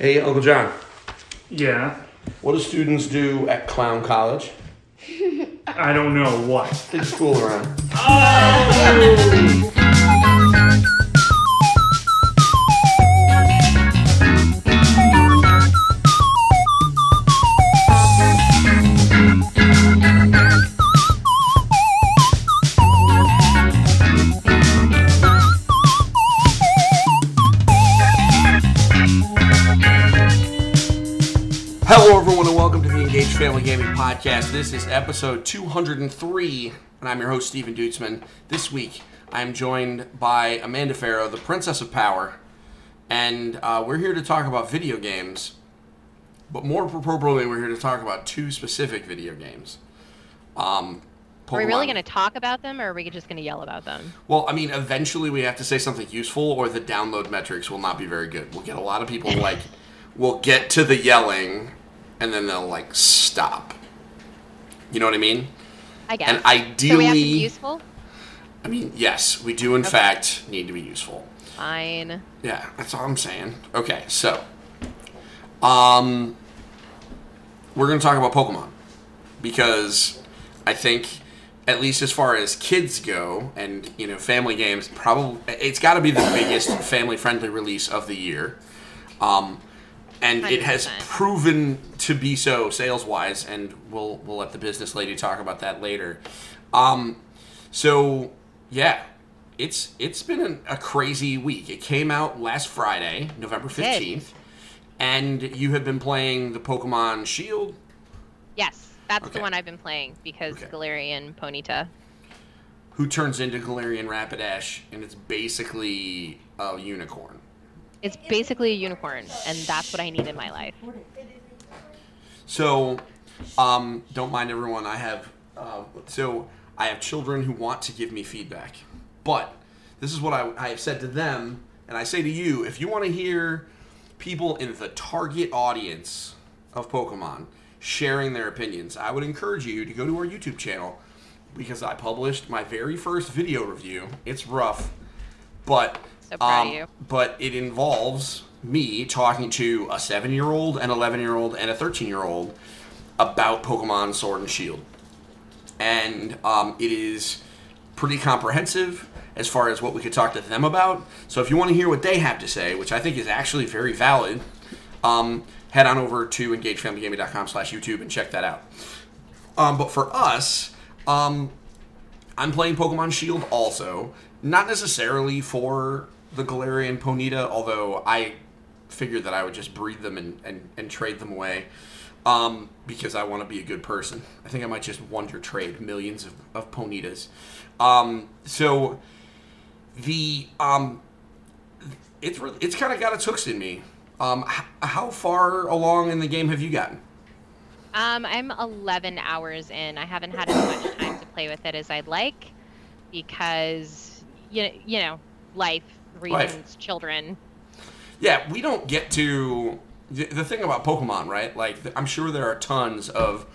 Hey, Uncle John. Yeah. What do students do at Clown College? I don't know what. They just fool around. Oh! Podcast. This is episode 203, and I'm your host, Stephen Dutzman. This week, I'm joined by Amanda Farough, the Princess of Power, and uh, we're here to talk about video games. But more appropriately, we're here to talk about two specific video games. Um, Are we really going to talk about them, or are we just going to yell about them? Well, I mean, eventually we have to say something useful, or the download metrics will not be very good. We'll get a lot of people like, we'll get to the yelling, and then they'll like stop. You know what I mean? I guess. And ideally, so we have to be useful. I mean, yes, we do in fact need to be useful. Fine. Yeah, that's all I'm saying. Okay, so, um, we're gonna talk about Pokemon because I think, at least as far as kids go, and you know, family games, probably it's got to be the biggest family-friendly release of the year. Um, and it has proven to be so sales-wise, and we'll we'll let the business lady talk about that later. Um, so yeah, it's it's been an, a crazy week. It came out last Friday, November fifteenth, and you have been playing the Pokemon Shield. Yes, that's Okay. the one I've been playing because Okay. Galarian Ponyta. Who turns into Galarian Rapidash, and it's basically a unicorn. It's basically a unicorn, and that's what I need in my life. So, um, don't mind everyone. I have uh, so I have children who want to give me feedback, but this is what I, I have said to them, and I say to you: if you want to hear people in the target audience of Pokemon sharing their opinions, I would encourage you to go to our YouTube channel because I published my very first video review. It's rough, but So proud of um, you. but it involves me talking to a seven-year-old, an eleven-year-old, and a thirteen-year-old about Pokemon Sword and Shield, and um, it is pretty comprehensive as far as what we could talk to them about. So if you want to hear what they have to say, which I think is actually very valid, um, head on over to engagefamilygaming.com slash YouTube and check that out. Um, but for us, um, I'm playing Pokemon Shield also, not necessarily for the Galarian Ponyta, although I figured that I would just breed them and, and, and trade them away um, because I want to be a good person. I think I might just wonder trade millions of, of Ponytas. Um, so the um, it's re- it's kind of got its hooks in me. Um, h- how far along in the game have you gotten? Um, I'm 11 hours in. I haven't had as much time to play with it as I'd like because you you know life reasons, children. Yeah, we don't get to the, thing about Pokemon, right? Like, I'm sure there are tons of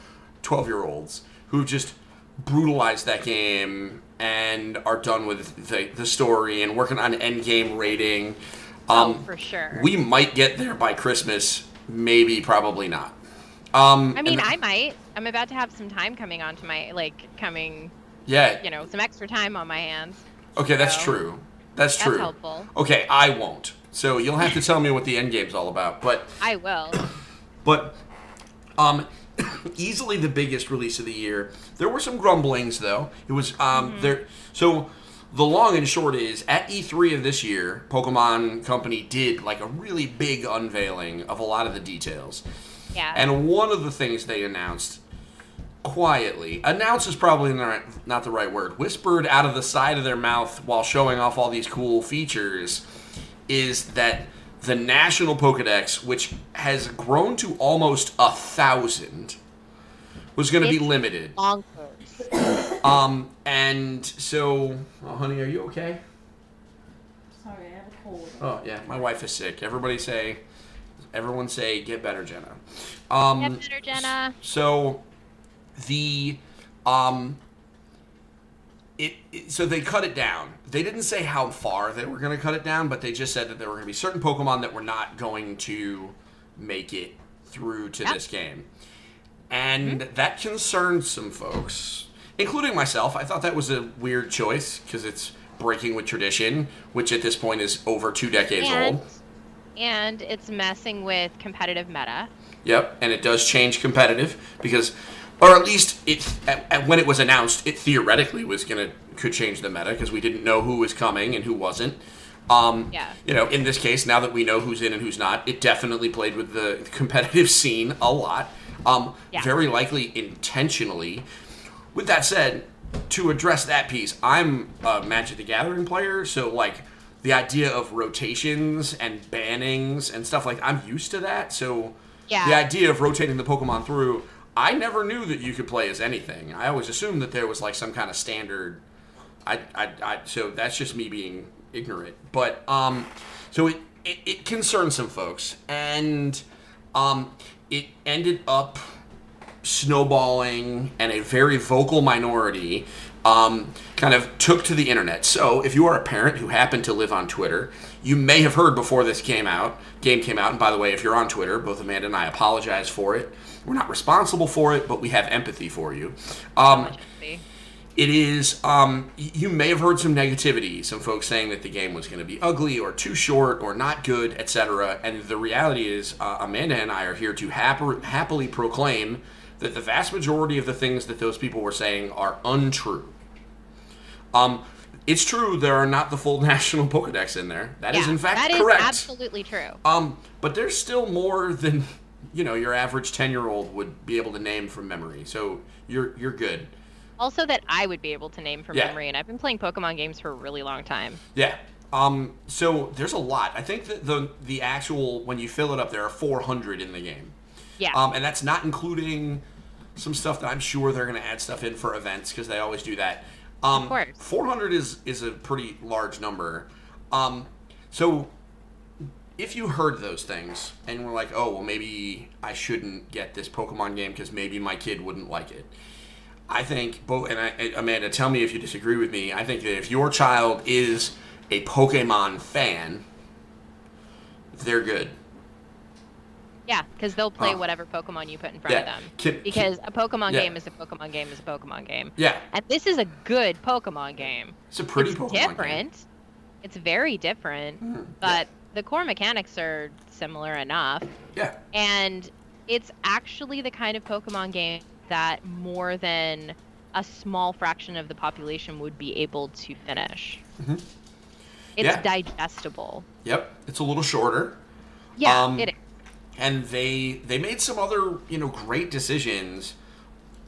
12 year olds who just brutalized that game and are done with the, the story and working on end game raiding. oh, Um, for sure. we might get there by Christmas, maybe, probably not. Um, I mean, and- I might. I'm about to have some time coming onto my like coming, yeah, you know, some extra time on my hands. okay, that's true. That's That's true. helpful. Okay, I won't. So you'll have to tell me what the end game's all about. But I will. But um, easily the biggest release of the year. There were some grumblings though. It was um there. So the long and short is at E3 of this year, Pokemon Company did like a really big unveiling of a lot of the details. Yeah. And one of the things they announced quietly, announce is probably not, not the right word, whispered out of the side of their mouth while showing off all these cool features, is that the National Pokedex, which has grown to almost a thousand, was going to be limited. Um, and so, oh, honey, are you okay? Sorry, I have a cold. Oh yeah, my wife is sick. Everybody say, everyone say, get better, Jenna. Um, Get better, Jenna. So the um it, it so they cut it down. They didn't say how far they were going to cut it down, but they just said that there were going to be certain Pokemon that were not going to make it through to Yep. this game. And that concerned some folks, including myself. I thought that was a weird choice because it's breaking with tradition, which at this point is over two decades and old. and it's messing with competitive meta. Yep, and it does change competitive because, or at least it at, at- when it was announced, it theoretically was gonna could change the meta because we didn't know who was coming and who wasn't. Um, Yeah. You know, in this case, now that we know who's in and who's not, it definitely played with the competitive scene a lot. Um, Yeah. Very likely intentionally. With that said, to address that piece, I'm a Magic the Gathering player, so like the idea of rotations and bannings and stuff like I'm used to that. So Yeah. the idea of rotating the Pokemon through, I never knew that you could play as anything. I always assumed that there was like some kind of standard. I, I, I so that's just me being ignorant. But um, so it, it, it concerned some folks, and um, it ended up snowballing, and a very vocal minority um, kind of took to the internet. So, if you are a parent who happened to live on Twitter, you may have heard before this came out. Game came out, and by the way, if you're on Twitter, both Amanda and I apologize for it. We're not responsible for it, but we have empathy for you. Um, it is um, you may have heard some negativity some folks saying that the game was going to be ugly or too short or not good etc and the reality is uh, amanda and i are here to hap- happily proclaim that the vast majority of the things that those people were saying are untrue um, it's true there are not the full national pokedex in there That is Yeah, in fact that is correct absolutely true. um, but there's still more than you know your average 10 year old would be able to name from memory so you're you're good Also, that I would be able to name from Yeah. memory, and I've been playing Pokemon games for a really long time. Yeah. Um, so there's a lot. I think that the the actual when you fill it up, there are 400 in the game. Yeah. Um, and that's not including some stuff that I'm sure they're going to add stuff in for events because they always do that. Um, Of course. 400 is is a pretty large number. Um, so if you heard those things and were like, oh well, maybe I shouldn't get this Pokemon game because maybe my kid wouldn't like it. I think both, and I, Amanda, tell me if you disagree with me. I think that if your child is a Pokemon fan, they're good. yeah, because they'll play Huh. whatever Pokemon you put in front of them. Can- because a Pokemon Yeah. game is a Pokemon game is a Pokemon game. Yeah, And this is a good Pokemon game. it's a pretty it's Pokemon game. different. It's very different, Mhm. but the core mechanics are similar enough. Yeah, And it's actually the kind of Pokemon game that more than a small fraction of the population would be able to finish. Mm-hmm. It's Yeah. digestible. yep. It's a little shorter. Yeah, Um, it is. and they they made some other you know great decisions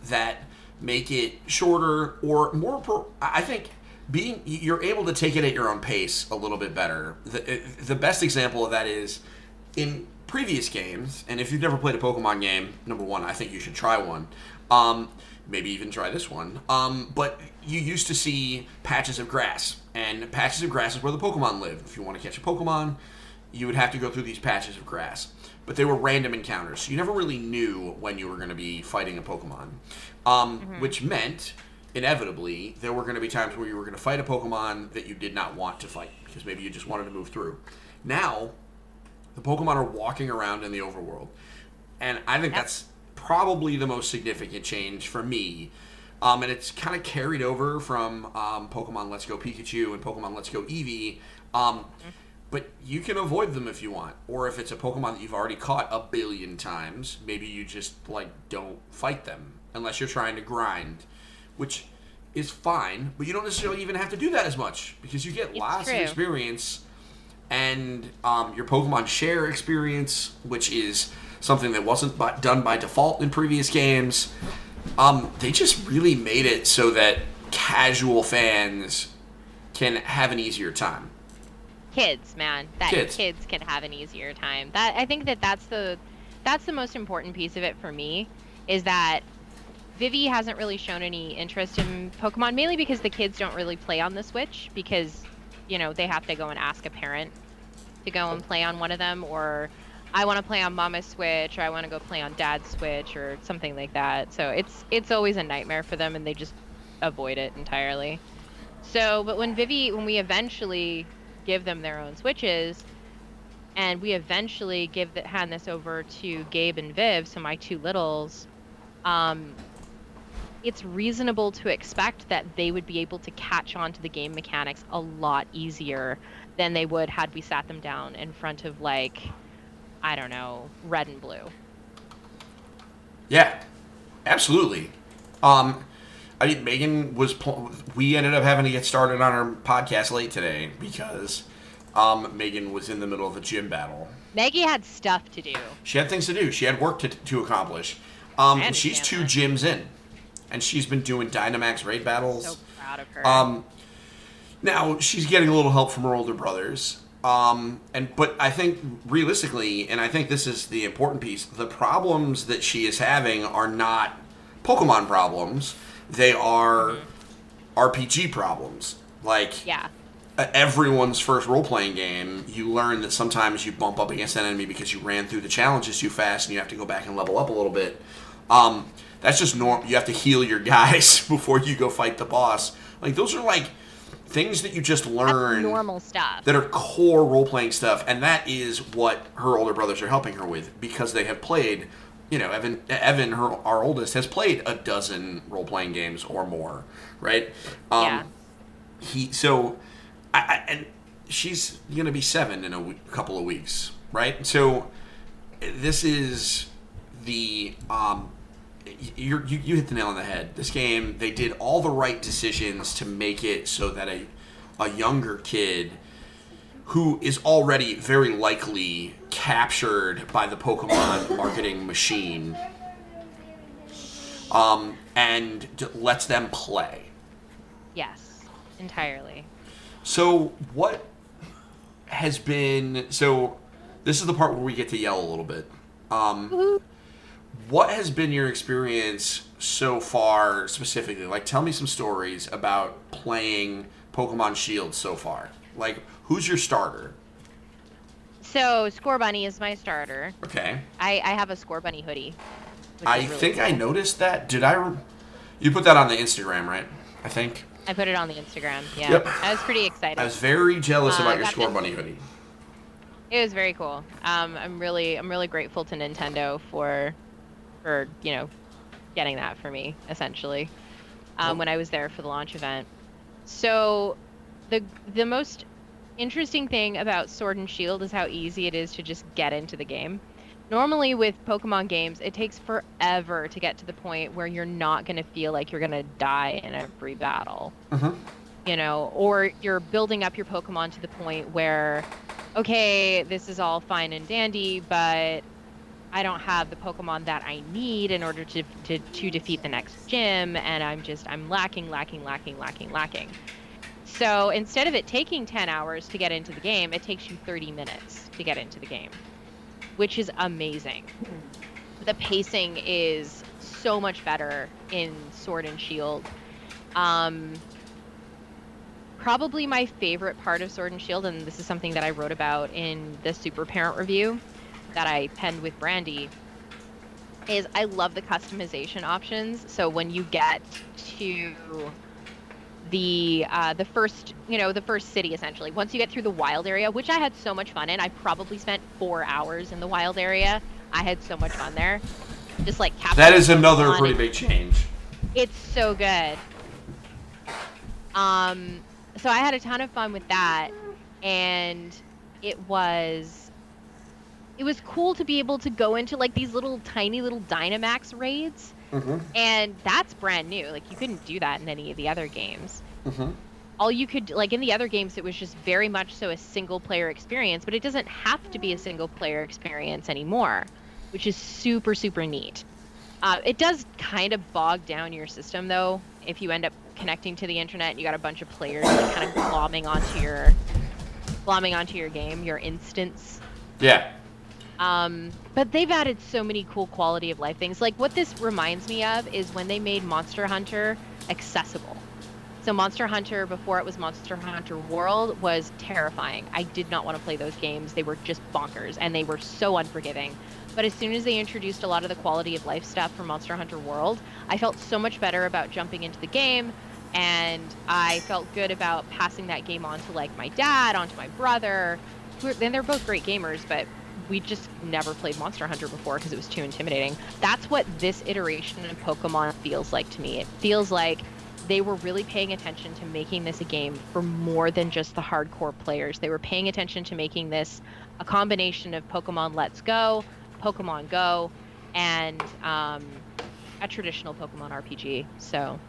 that make it shorter or more pro- i think being you're able to take it at your own pace a little bit better. The, the best example of that is in previous games and if you've never played a pokemon game number one i think you should try one. Um, maybe even try this one. Um, but you used to see patches of grass and patches of grass is where the pokemon live if you want to catch a pokemon you would have to go through these patches of grass. But they were random encounters, so you never really knew when you were going to be fighting a Pokemon. Um, Which meant, inevitably, there were going to be times where you were going to fight a Pokemon that you did not want to fight, because maybe you just wanted to move through. Now, the Pokemon are walking around in the overworld. And I think that's probably the most significant change for me. Um, and it's kind of carried over from um, Pokemon Let's Go Pikachu and Pokemon Let's Go Eevee. Um, but you can avoid them if you want. Or if it's a Pokemon that you've already caught a billion times, maybe you just like don't fight them unless you're trying to grind, which is fine. But you don't necessarily even have to do that as much because you get It's lots of experience and um, your Pokemon share experience, which is something that wasn't by, done by default in previous games. Um, they just really made it so that casual fans can have an easier time. kids man that Kids. kids. can have an easier time that i think that that's the that's the most important piece of it for me is that vivi hasn't really shown any interest in pokemon mainly because the kids don't really play on the switch because you know they have to go and ask a parent to go and play on one of them or i want to play on mama's switch or i want to go play on dad's switch or something like that. So it's it's always a nightmare for them and they just avoid it entirely. So but when vivi when we eventually give them their own switches and we eventually give the, hand this over to Gabe and Viv, so my two littles, um, it's reasonable to expect that they would be able to catch on to the game mechanics a lot easier than they would had we sat them down in front of like, I don't know, red and blue. Yeah, absolutely. Um, I mean, Megan was. Pl- we ended up having to get started on our podcast late today because um, Megan was in the middle of a gym battle. Maggie had stuff to do. She had things to do. She had work to, to accomplish. Um, and she's two gyms in, and she's been doing Dynamax raid battles. So proud of her. Um, now she's getting a little help from her older brothers. Um, and but I think realistically, and I think this is the important piece, the problems that she is having are not Pokemon problems. They are RPG problems. Like yeah. everyone's first role playing game, you learn that sometimes you bump up against an enemy because you ran through the challenges too fast and you have to go back and level up a little bit. Um, that's just norm. You have to heal your guys before you go fight the boss. Like those are like things that you just That's learn normal stuff. that are core role playing stuff, and that is what her older brothers are helping her with because they have played. You know, Evan, Evan, her our oldest, has played a dozen role playing games or more, right? Um, Yeah. He so, I, I, and she's gonna be seven in a couple of weeks, right? So, this is the um, you you hit the nail on the head. This game, they did all the right decisions to make it so that a a younger kid who is already very likely captured by the Pokemon marketing machine um, and d- lets them play. yes, entirely. So, what has been. So, this is the part where we get to yell a little bit. Um, what has been your experience so far, specifically? Like, tell me some stories about playing Pokemon Shield so far. Like, who's your starter? So Scorbunny is my starter. Okay. I, I have a Scorbunny hoodie. I really think I noticed that. Did I? Re- you put that on the Instagram, right? I think. I put it on the Instagram. Yeah, Yep. I was pretty excited. I was very jealous Uh, about your Score this- Bunny hoodie. It was very cool. Um, I'm really I'm really grateful to Nintendo for for you know getting that for me essentially um, Cool. when I was there for the launch event. So the the most interesting thing about Sword and Shield is how easy it is to just get into the game. Normally with Pokemon games, it takes forever to get to the point where you're not going to feel like you're going to die in every battle Mhm. you know, or you're building up your Pokemon to the point where, okay, this is all fine and dandy, but I don't have the Pokemon that I need in order to, to, to defeat the next gym, and I'm just, I'm lacking, lacking, lacking, lacking, lacking. So instead of it taking 10 hours to get into the game, it takes you 30 minutes to get into the game, which is amazing. The pacing is so much better in Sword and Shield. Um, probably my favorite part of Sword and Shield, and this is something that I wrote about in the Super Parent review that I penned with Brandy, is I love the customization options. So when you get to the uh, the first you know the first city essentially once you get through the wild area which i had so much fun in i probably spent four hours in the wild area i had so much fun there just like That capturing another pretty big change. it's so good. Um, so I had a ton of fun with that, and it was it was cool to be able to go into like these little tiny little Dynamax raids, Mm-hmm. and that's brand new. Like you couldn't do that in any of the other games. Mm-hmm. All you could like in the other games, it was just very much so a single player experience, but it doesn't have to be a single player experience anymore, which is super super neat. Uh, it does kind of bog down your system though if you end up connecting to the internet and you got a bunch of players like, kind of glomming onto your glomming onto your game, your instance. Yeah. Um, but they've added so many cool quality of life things. Like what this reminds me of is when they made Monster Hunter accessible. So Monster Hunter before it was Monster Hunter World was terrifying. I did not want to play those games. They were just bonkers and they were so unforgiving. But as soon as they introduced a lot of the quality of life stuff for Monster Hunter World, I felt so much better about jumping into the game and I felt good about passing that game on to like my dad, onto my brother, we're, they're both great gamers, but we just never played Monster Hunter before because it was too intimidating. That's what this iteration of Pokemon feels like to me. It feels like they were really paying attention to making this a game for more than just the hardcore players. They were paying attention to making this a combination of Pokemon Let's Go, Pokemon Go, and um, a traditional Pokemon RPG. So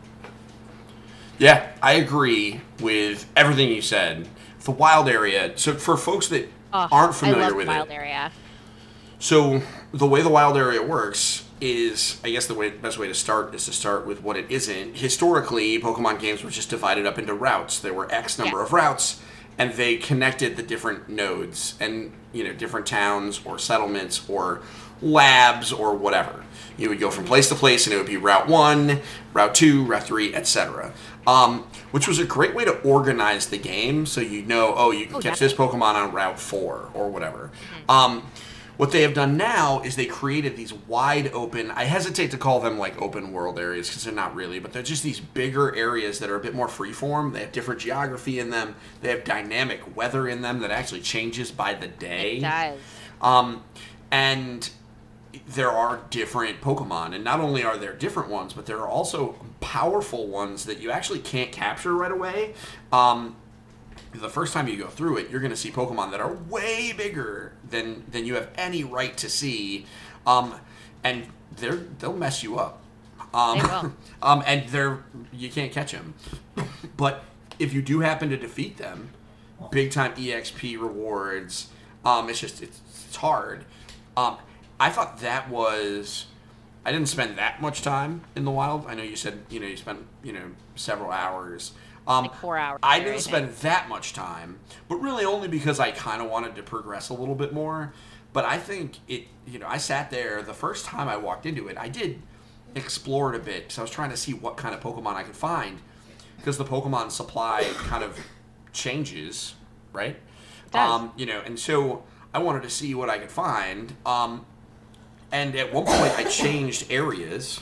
Yeah, I agree with everything you said. The wild area. So for folks that oh, aren't familiar with Wild it, Area. so the way the wild area works is, I guess the way, best way to start is to start with what it isn't. Historically, Pokemon games were just divided up into routes. There were X number Yeah. of routes, and they connected the different nodes and you know different towns or settlements or labs or whatever. You would go from place to place, and it would be Route One, Route Two, Route Three, etc. Um, which was a great way to organize the game, so you know, oh, you can Oh, catch this Pokemon on Route Four or whatever. Um, what they have done now is they created these wide open. I hesitate to call them like open world areas because they're not really, but they're just these bigger areas that are a bit more freeform. They have different geography in them. They have dynamic weather in them that actually changes by the day. It does. Um, and there are different Pokemon, and not only are there different ones, but there are also powerful ones that you actually can't capture right away. Um, the first time you go through it, you're going to see Pokemon that are way bigger than than you have any right to see, um, and they're they'll mess you up. Um, They will. um, and they're you can't catch them. but if you do happen to defeat them, big time exp rewards. Um, it's just it's, it's hard. Um, I thought that was. I didn't spend that much time in the wild. I know you said you know you spent you know several hours. Um, Like four hours I didn't spend that much time, but really only because I kind of wanted to progress a little bit more. But I think it. You know, I sat there the first time I walked into it. I did explore it a bit because I was trying to see what kind of Pokemon I could find because the Pokemon supply kind of changes, right? does. Um, you know, and so I wanted to see what I could find. Um, and at one point, I changed areas,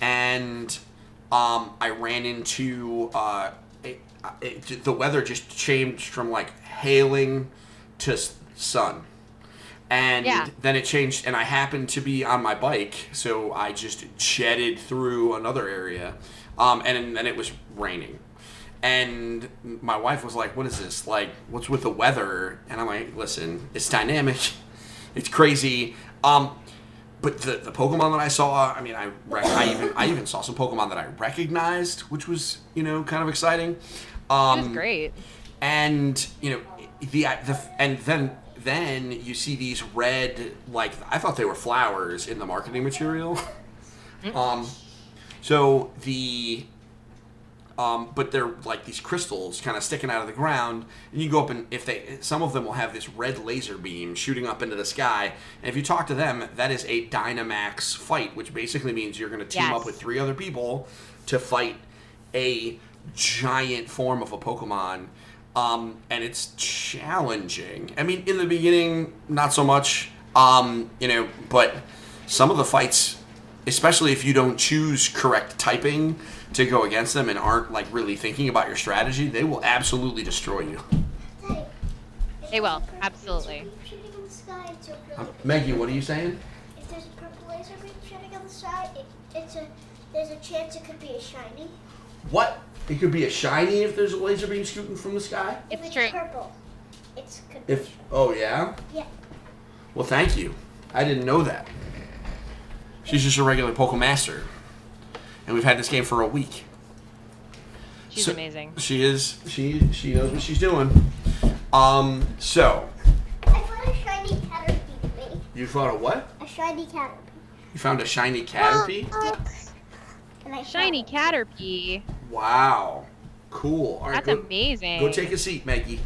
and um, I ran into uh, it, it, the weather just changed from like hailing to sun. And Yeah. then it changed, and I happened to be on my bike, so I just jetted through another area, um, and then it was raining. And my wife was like, "What is this? Like, what's with the weather?" And I'm like, "Listen, it's dynamic, it's crazy." Um, but the, the Pokemon that I saw, I mean, I rec- I even I even saw some Pokemon that I recognized, which was you know kind of exciting. Um, It was great. and you know the the and then then you see these red like I thought they were flowers in the marketing material. um, so the um, but they're like these crystals kind of sticking out of the ground, and you go up and if they some of them will have this red laser beam shooting up into the sky, and if you talk to them, that is a Dynamax fight, which basically means you're going to team Yes. up with three other people to fight a giant form of a Pokemon. Um, and it's challenging. I mean, in the beginning, not so much. Um, you know, but some of the fights, especially if you don't choose correct typing to go against them and aren't like really thinking about your strategy, they will absolutely destroy you. They will, absolutely. Shooting in the sky, it's a really Um, Maggie, what are you saying? If there's a purple laser beam shooting on the side, it, it's a there's a chance it could be a shiny. What? It could be a shiny if there's a laser beam shooting from the sky. If It's it's true. purple, it's could If oh yeah. yeah. Well, thank you. I didn't know that. She's just a regular Pokemaster, and we've had this game for a week. She's So- amazing. She is. She she knows what she's doing. Um. So I found a shiny Caterpie. you found a what? A shiny Caterpie. You found a shiny Caterpie. And I Shiny. Caterpie. Wow. Cool. All right. That's go, amazing. Go take a seat, Maggie.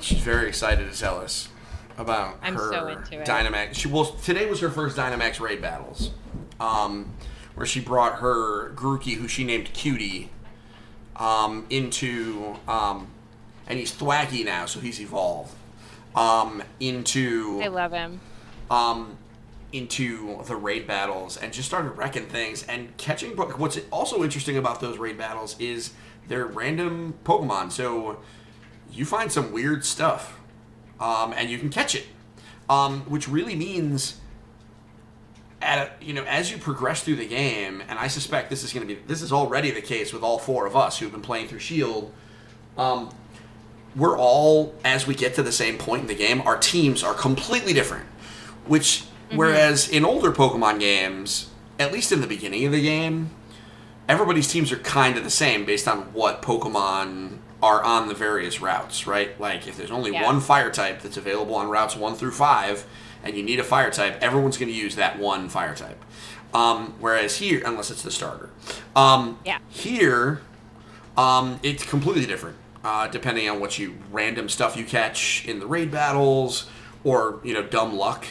She's very excited to tell us about I'm her so into it. Dynamax. She well today was her first Dynamax raid battles, um, where she brought her Grookey, who she named Cutie, um, into um, and he's Thwackey now, so he's evolved. Um, into I love him. um, into the raid battles and just started wrecking things and catching. But what's also interesting about those raid battles is they're random Pokemon, so you find some weird stuff, um, and you can catch it, um, which really means. At a, you know, as you progress through the game, and I suspect this is going to be this is already the case with all four of us who've been playing through Shield. Um, we're all as we get to the same point in the game, our teams are completely different. Which, whereas in older Pokemon games, at least in the beginning of the game, everybody's teams are kind of the same based on what Pokemon are on the various routes, right? Like if there's only Yeah. one fire type that's available on routes one through five, and you need a fire type, everyone's going to use that one fire type. Um, whereas here, unless it's the starter, um, Yeah. here um, it's completely different, uh, depending on what you random stuff you catch in the raid battles or you know dumb luck.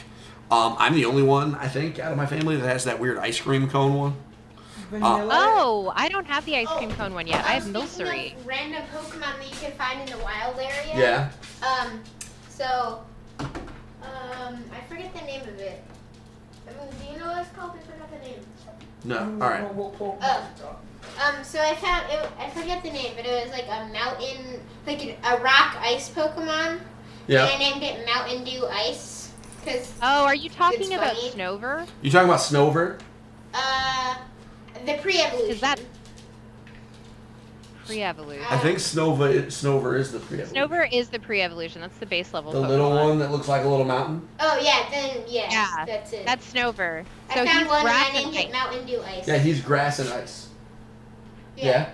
Um, I'm the only one I think out of my family that has that weird ice cream cone one. Vanilla. Oh, I don't have the ice cream Oh, cone one yet. I have Um, speaking Milcery. Random Pokemon that you can find in the wild area. Yeah. Um, so, um, I forget the name of it. I mean, do you know what it's called? I forgot the name. No. Mm, All right. we'll- we'll- Oh. Um, so I found it. I forget the name, but it was like a mountain, like a rock ice Pokemon. Yeah. And I named it Mountain Dew Ice, cause Oh, are you talking about funny. Snover? You talking about Snover? uh, the pre-evolution. Is that pre-evolution? I think Snova Snover is the pre evolution. Snover is the pre-evolution. That's the base level. The Pokemon. little one that looks like a little mountain. Oh yeah, then yeah, Yeah, that's it. That's Snover. So I found he's one and grass I named and it Mountain Dew Ice. Yeah, he's grass and ice. Yeah.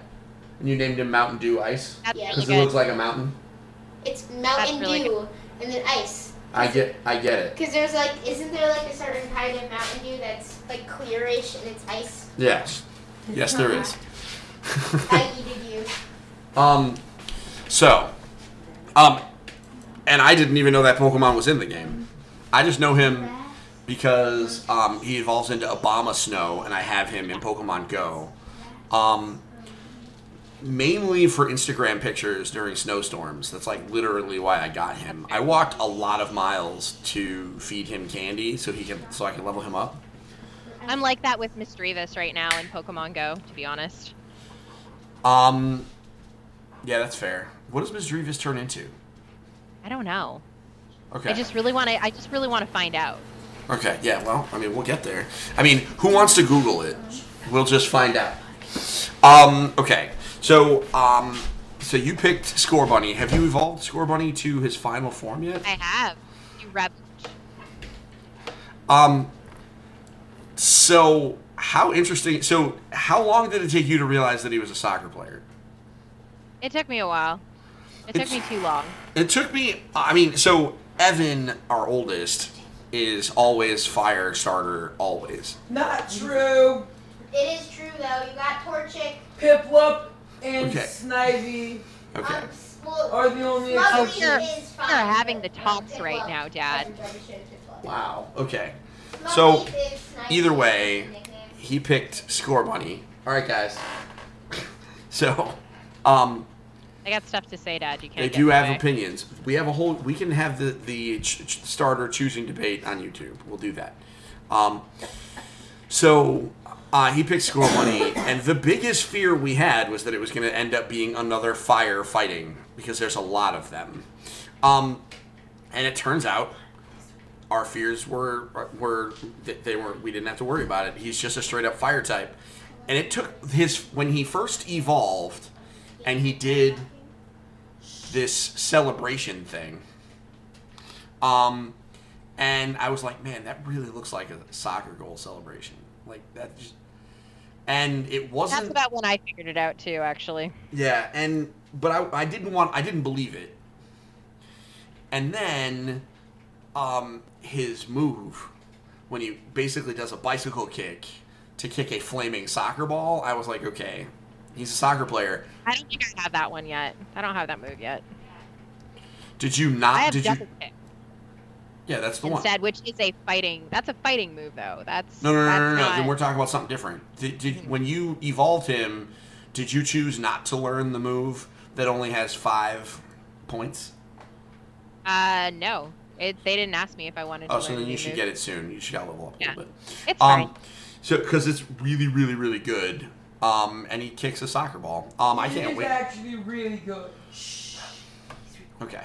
And you named him Mountain Dew Ice That's Yeah. really because it looks like a mountain. It's Mountain really Dew and then ice. I get, I get it. Because there's like, isn't there like a certain kind of Mountain Dew that's like clearish and it's ice? Yes. Yes, there is. I eated you. Um, so, um, and I didn't even know that Pokemon was in the game. I just know him because um, he evolves into Abomasnow, and I have him in Pokemon Go. Um, mainly for Instagram pictures during snowstorms. That's like literally why I got him. I walked a lot of miles to feed him candy so he can so I can level him up. I'm like that with Misdreavus right now in Pokemon Go, to be honest. Um, yeah, that's fair. What does Misdreavus turn into? I don't know. Okay. I just really want to. I just really want to find out. Okay, yeah, well, I mean, we'll get there. I mean, who wants to Google it? We'll just find out. Um, okay, so, um, so you picked Scorbunny. Have you evolved Scorbunny to his final form yet? I have. You rep. Um, so, how interesting. So, how long did it take you to realize that he was a soccer player? It took me a while. It took me too long. It took me, I mean, so Evan, our oldest, is always fire starter, always. Not true. It is true though. You got Torchic. Piplup and Okay. Snivy Okay. Um, well, are the only Smugly Oh, exceptions. you're- you're having the tops right now, Dad. doesn't probably should Piplup. Wow, okay. So, either way, he picked Scorbunny. All right, guys. So, um, I got stuff to say, Dad. You can't. they get do have way. opinions. We have a whole. We can have the the ch- ch- starter choosing debate on YouTube. We'll do that. Um, so uh, he picked Scorbunny, and the biggest fear we had was that it was going to end up being another fire fighting because there's a lot of them. Um, and it turns out our fears were were they were we didn't have to worry about it. He's just a straight up fire type, and it took his when he first evolved, and he did this celebration thing. Um, and I was like, man, that really looks like a soccer goal celebration. Like that just, and it wasn't. That's about when I figured it out too, actually. Yeah, and but I, I didn't want I didn't believe it. And then um his move when he basically does a bicycle kick to kick a flaming soccer ball, I was like, okay, he's a soccer player. I don't think I have that one yet. I don't have that move yet. Did you not I have did you kick Yeah, that's the one. instead, which is a fighting. That's a fighting move, though. That's No, no, no, that's no, no, no. not- Then we're talking about something different. Did, did when you evolved him, did you choose not to learn the move that only has five points? Uh, no. It, they didn't ask me if I wanted to Oh, learn so then you should move. get it soon. You should gotta level up a little bit. It's fine. Um, so because it's really, really, really good. Um, and he kicks a soccer ball. Um, I can't is wait. actually really good. Okay.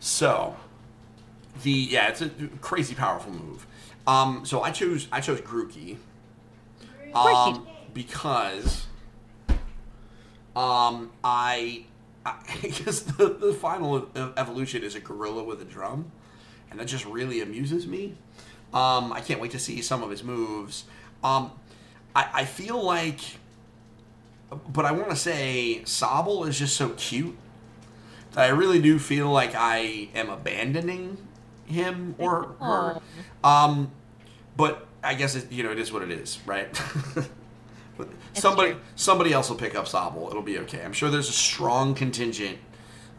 So the yeah, it's a crazy powerful move. Um, so I chose I chose Grookey. Um, because um I I guess the, the final evolution is a gorilla with a drum, and that just really amuses me. Um, I can't wait to see some of his moves. Um, I, I feel like, but I want to say Sobble is just so cute that I really do feel like I am abandoning him or her. Um, but I guess it, you know it is what it is, right? Somebody true. somebody else will pick up Sobble. It'll be okay. I'm sure there's a strong contingent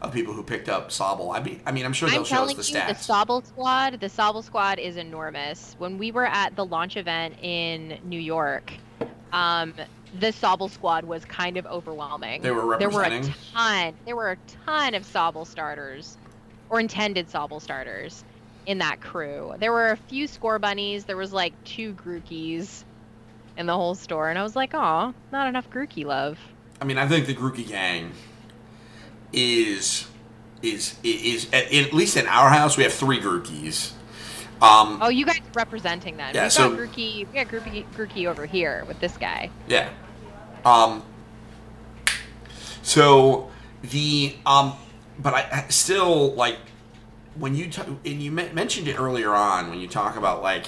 of people who picked up Sobble. I be, I mean, I'm sure they'll I'm show us telling the you, the. Sobble squad, the Sobble squad is enormous. When we were at the launch event in New York, um, the Sobble squad was kind of overwhelming. They were There were a ton. There were a ton of Sobble starters, or intended Sobble starters, in that crew. There were a few Scorbunnies. There was like two Grookeys in the whole store, and I was like, "Aw, not enough Grookey love." I mean, I think the Grookey gang is is is at, at least in our house we have three Grookeys. Um, Oh, you guys representing them. Yeah, We've so- got Grookey. We got Grookey, Grookey over here with this guy. Yeah. Um. So the um, but I still like when you t- and you men- mentioned it earlier on when you talk about like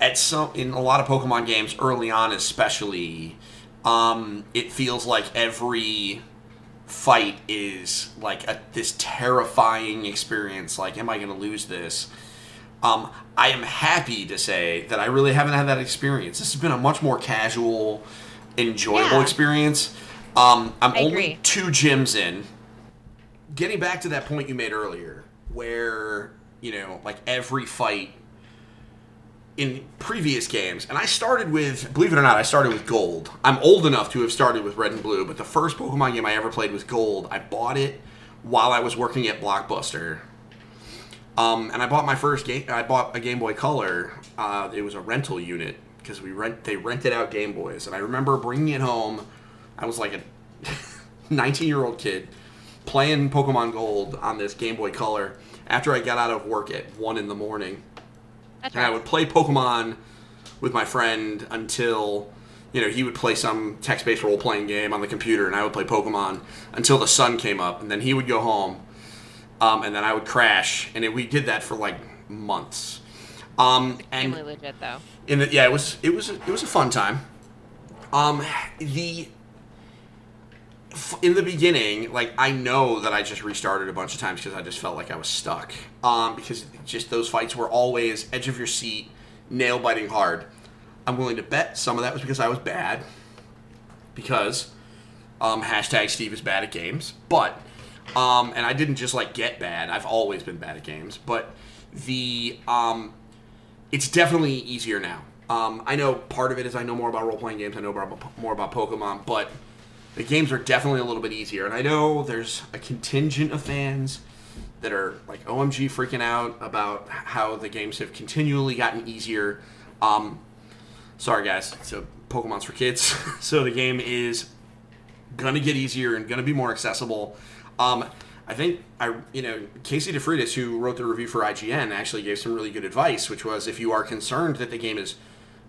at some in a lot of Pokemon games early on especially, um, it feels like every fight is like a, this terrifying experience. Like, am I going to lose this? Um, I am happy to say that I really haven't had that experience. This has been a much more casual, enjoyable Yeah. experience. Um, I'm I only agree. two gyms in. Getting back to that point you made earlier, where you know, like every fight in previous games, and I started with, believe it or not, I started with Gold. I'm old enough to have started with Red and Blue, but the first Pokemon game I ever played was Gold. I bought it while I was working at Blockbuster. Um, and I bought my first game. I bought a Game Boy Color. Uh, it was a rental unit because we rent. They rented out Game Boys, and I remember bringing it home. I was like a 19 year old kid playing Pokemon Gold on this Game Boy Color after I got out of work at one in the morning That's and I would play Pokemon with my friend until you know he would play some text-based role-playing game on the computer, and I would play Pokemon until the sun came up, and then he would go home, um, and then I would crash, and it, we did that for like months. Um, and legit though. in the, yeah, it was it was it was a fun time. Um, the in the beginning, like I know that I just restarted a bunch of times because I just felt like I was stuck. Um, because just those fights were always edge of your seat, nail biting hard. I'm willing to bet some of that was because I was bad. Because um, hashtag Steve is bad at games, but um, and I didn't just like get bad. I've always been bad at games, but the um, it's definitely easier now. Um, I know part of it is I know more about role playing games. I know more about, more about Pokemon, but the games are definitely a little bit easier. And I know there's a contingent of fans that are like OMG freaking out about how the games have continually gotten easier. Um, sorry guys, so Pokemon's for kids. so the game is gonna get easier and gonna be more accessible. Um, I think I, you know, Casey DeFreitas, who wrote the review for IGN, actually gave some really good advice, which was if you are concerned that the game is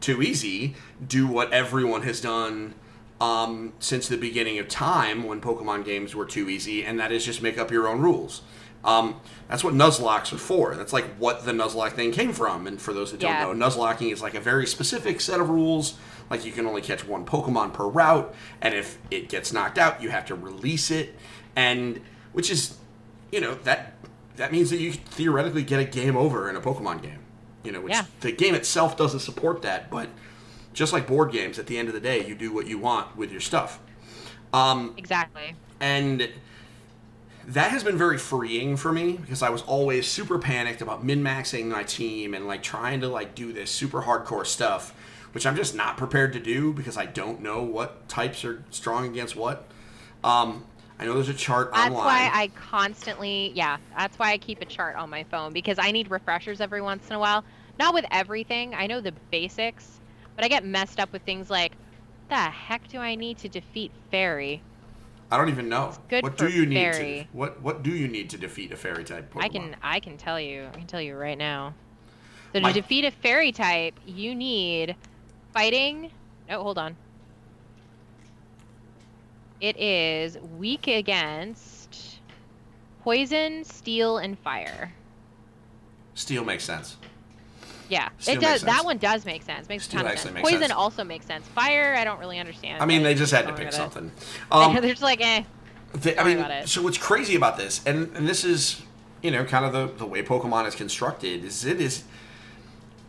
too easy, do what everyone has done um, since the beginning of time when Pokemon games were too easy, and that is just make up your own rules. Um, that's what Nuzlockes are for. That's like what the Nuzlocke thing came from. And for those that don't know, Nuzlocking is like a very specific set of rules. Like you can only catch one Pokemon per route, and if it gets knocked out, you have to release it, and which is, you know, that that means that you theoretically get a game over in a Pokemon game. You know, which Yeah. the game itself doesn't support that, but just like board games, at the end of the day, you do what you want with your stuff. Um, Exactly. and that has been very freeing for me because I was always super panicked about min-maxing my team and like trying to like do this super hardcore stuff, which I'm just not prepared to do because I don't know what types are strong against what. Um, I know there's a chart That's online. That's why I constantly, yeah, that's why I keep a chart on my phone because I need refreshers every once in a while. Not with everything. I know the basics, but I get messed up with things like what the heck do I need to defeat Fairy? I don't even know. good what for do you need to what what do you need to defeat a fairy type Pokemon? I can I can tell you. I can tell you right now. So to My- defeat a fairy type, you need fighting. No, hold on. It is weak against poison, steel, and fire. Steel makes sense. Yeah, Steel it does. That one does make sense. Makes Steel a ton of sense. makes Poison sense. also makes sense. Fire, I don't really understand. I mean, they just had to pick get it. something. They're Um, just like, eh. the- I mean, about it. so what's crazy about this, and, and this is, you know, kind of the, the way Pokemon is constructed, is it is.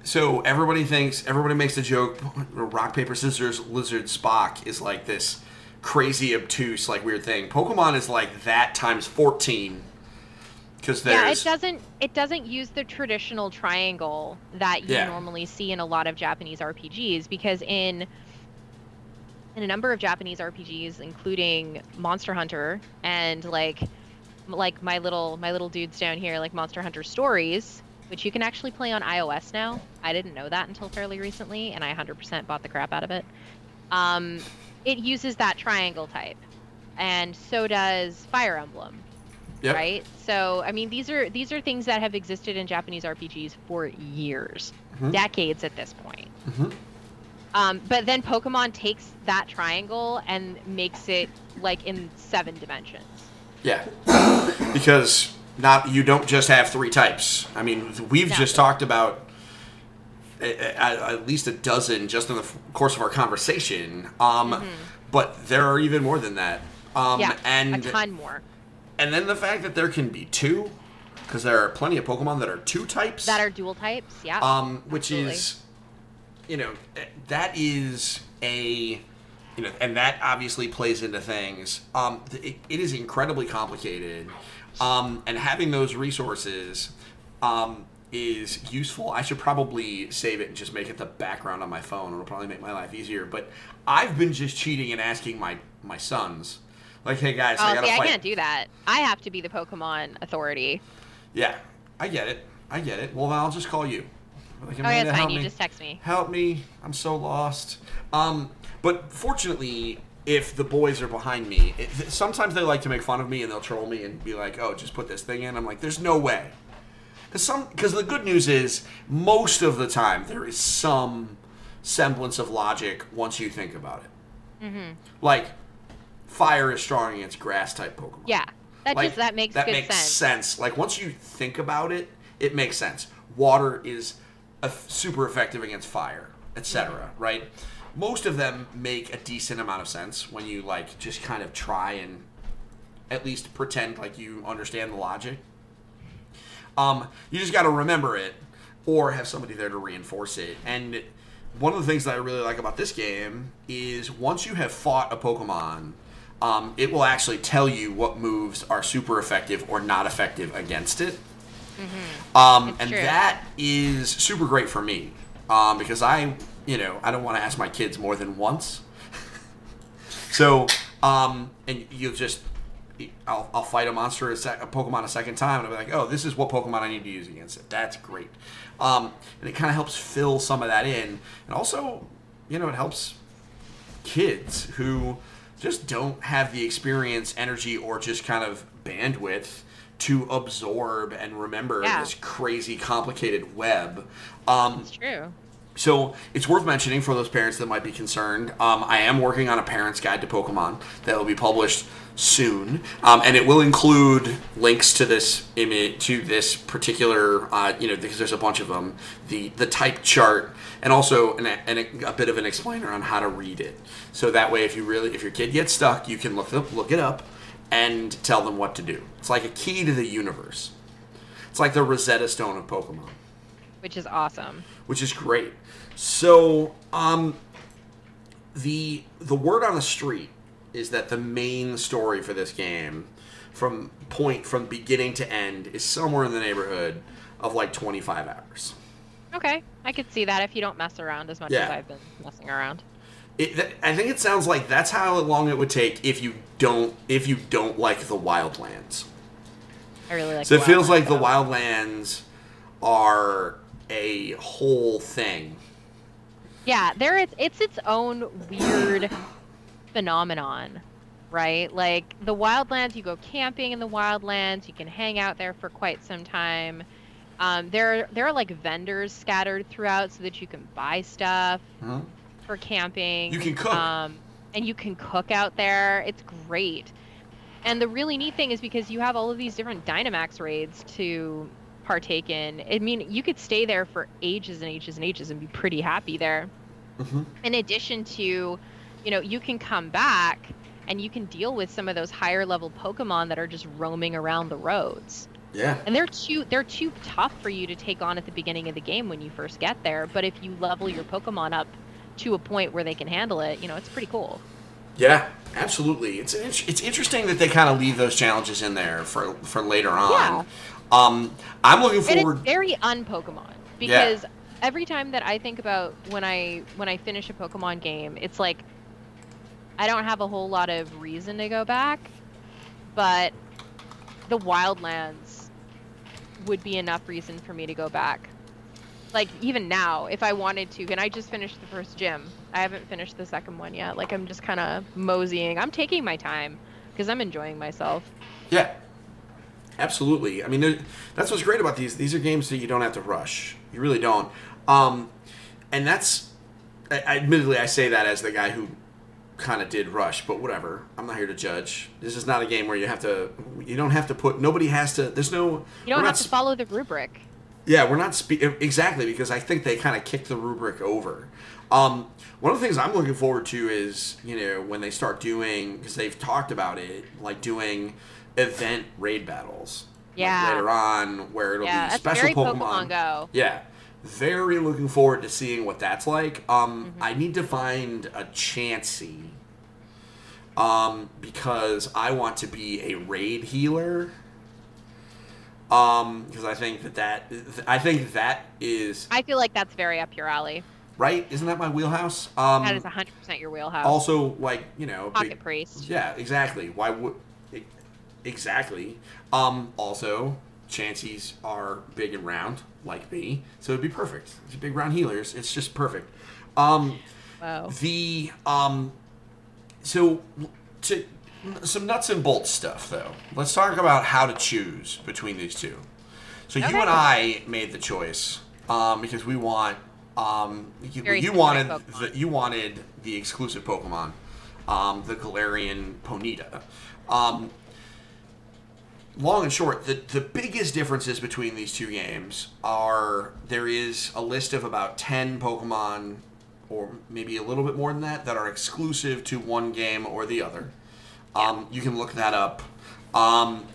So everybody thinks, everybody makes the joke, rock, paper, scissors, lizard, Spock is like this crazy, obtuse, like weird thing. Pokemon is like that times 14. Because Yeah, it doesn't. It doesn't use the traditional triangle that you Yeah. normally see in a lot of Japanese RPGs because in in a number of Japanese RPGs, including Monster Hunter and like like my little my little dudes down here, like Monster Hunter Stories, which you can actually play on iOS now. I didn't know that until fairly recently, and I 100% bought the crap out of it. Um, it uses that triangle type, and so does Fire Emblem Yep. right? So I mean, these are these are things that have existed in Japanese RPGs for years, Mhm. decades at this point. Mhm. Um, but then Pokemon takes that triangle and makes it like in seven dimensions. Yeah, because not you don't just have three types. I mean, we've No. just talked about at least a dozen just in the course of our conversation. Um, But there are even more than that. Um, Mm-hmm. yeah, and a ton more and then the fact that there can be two, because there are plenty of Pokemon that are two types. that are dual types. Yeah. um, which absolutely. is, you know, that is a, you know, and that obviously plays into things. Um, it, it is incredibly complicated, um, and having those resources, um, is useful. I should probably save it and just make it the background on my phone. It'll probably make my life easier. But I've been just cheating and asking my my sons, like, "Hey guys, I Oh, gotta see, I can't do that. I have to be the Pokemon authority. Yeah, I get it. I get it. Well, then I'll just call you. Like, Oh, yeah, Amanda, it's help fine. You just text me. help me i'm so lost um but fortunately if the boys are behind me it, sometimes they like to make fun of me and they'll troll me and be like oh just put this thing in i'm like there's no way because some because the good news is most of the time there is some semblance of logic once you think about it Mm-hmm. like fire is strong against grass type pokemon Yeah, that like, just that makes that makes sense. sense. Like once you think about it, it makes sense. Water is a super effective against fire, etc. Mm-hmm. Right? Most of them make a decent amount of sense when you like just kind of try and at least pretend like you understand the logic. Um, you just got to remember it, or have somebody there to reinforce it. And one of the things that I really like about this game is once you have fought a Pokemon, um, it will actually tell you what moves are super effective or not effective against it. Um, and true. that is super great for me um, because I, you know, I don't want to ask my kids more than once. so, um, and you'll just, I'll, I'll fight a monster, a, sec- a Pokemon a second time, and I'll be like, oh, this is what Pokemon I need to use against it. That's great. Um, and it kind of helps fill some of that in. And also, you know, it helps kids who just don't have the experience, energy, or just kind of bandwidth to absorb and remember Yeah. this crazy, complicated web. Um, It's true. So it's worth mentioning for those parents that might be concerned. Um, I am working on a parent's guide to Pokemon that will be published soon, um, and it will include links to this image to this particular, uh, you know, because there's a bunch of them. The the type chart and also an, an, a bit of an explainer on how to read it. So that way, if you really if your kid gets stuck, you can look up look it up and tell them what to do. It's like a key to the universe. It's like the Rosetta Stone of Pokemon Which is awesome. which is great. So, um, the the word on the street is that the main story for this game, from point from beginning to end, is somewhere in the neighborhood of like twenty five hours. Okay, I could see that if you don't mess around as much Yeah. as I've been messing around. It, th- I think it sounds like that's how long it would take if you don't if you don't like the wildlands. I really like. So it feels like Wildlands, the though. wildlands are a whole thing. Yeah, there it's it's its own weird phenomenon, right? Like the wildlands, you go camping in the wildlands, you can hang out there for quite some time. Um, there there are like vendors scattered throughout so that you can buy stuff Mhm. for camping. You can cook. Um, and you can cook out there. It's great. And the really neat thing is because you have all of these different Dynamax raids to partake in. I mean, you could stay there for ages and ages and ages and be pretty happy there. Mhm. In addition to, you know, you can come back and you can deal with some of those higher level Pokemon that are just roaming around the roads. Yeah. And they're too they're too tough for you to take on at the beginning of the game when you first get there. But if you level your Pokemon up to a point where they can handle it, you know, it's pretty cool. Yeah, absolutely. It's it's interesting that they kind of leave those challenges in there for for later on. Yeah. Um, I'm looking forward. And it's very un-Pokemon because every time that I think about when I when I finish a Pokemon game, it's like I don't have a whole lot of reason to go back, but the Wildlands would be enough reason for me to go back. Like even now, if I wanted to, and I just finished the first gym. I haven't finished the second one yet. Like I'm just kind of moseying. I'm taking my time because I'm enjoying myself. Yeah, absolutely. I mean, that's what's great about these. These are games that you don't have to rush. You really don't. Um, and that's, I, admittedly, I say that as the guy who kind of did rush, but whatever. I'm not here to judge. This is not a game where you have to. You don't have to put. Nobody has to. There's no. You don't have to sp- follow the rubric. Yeah, we're not spe- exactly because I think they kind of kicked the rubric over. Um, one of the things I'm looking forward to is you know when they start doing because they've talked about it like doing event raid battles. like, Yeah. later on, where it'll Yeah, be special Pokemon. Pokemon Go. Yeah, very looking forward to seeing what that's like. Um, Mm-hmm. I need to find a Chansey. Um, because I want to be a raid healer. Um, because I think that that I think that is I feel like that's very up your alley. right. Isn't that my wheelhouse? Um, That is 100% your wheelhouse. also like you know Pocket big- priest. yeah, exactly. Why would exactly? Um, also, Chanseys are big and round like me, so it'd be perfect. It's big round healers. It's just perfect. Um, Wow. the um, so to some nuts and bolts stuff though. Let's talk about how to choose between these two. So you and I made the choice um, because we want um, you, you wanted Pokemon. the, you wanted the exclusive Pokemon, um, the Galarian Ponyta. Um, long and short, the, the biggest differences between these two games are there is a list of about 10 Pokemon, or maybe a little bit more than that, that are exclusive to one game or the other. Um, you can look that up. Um,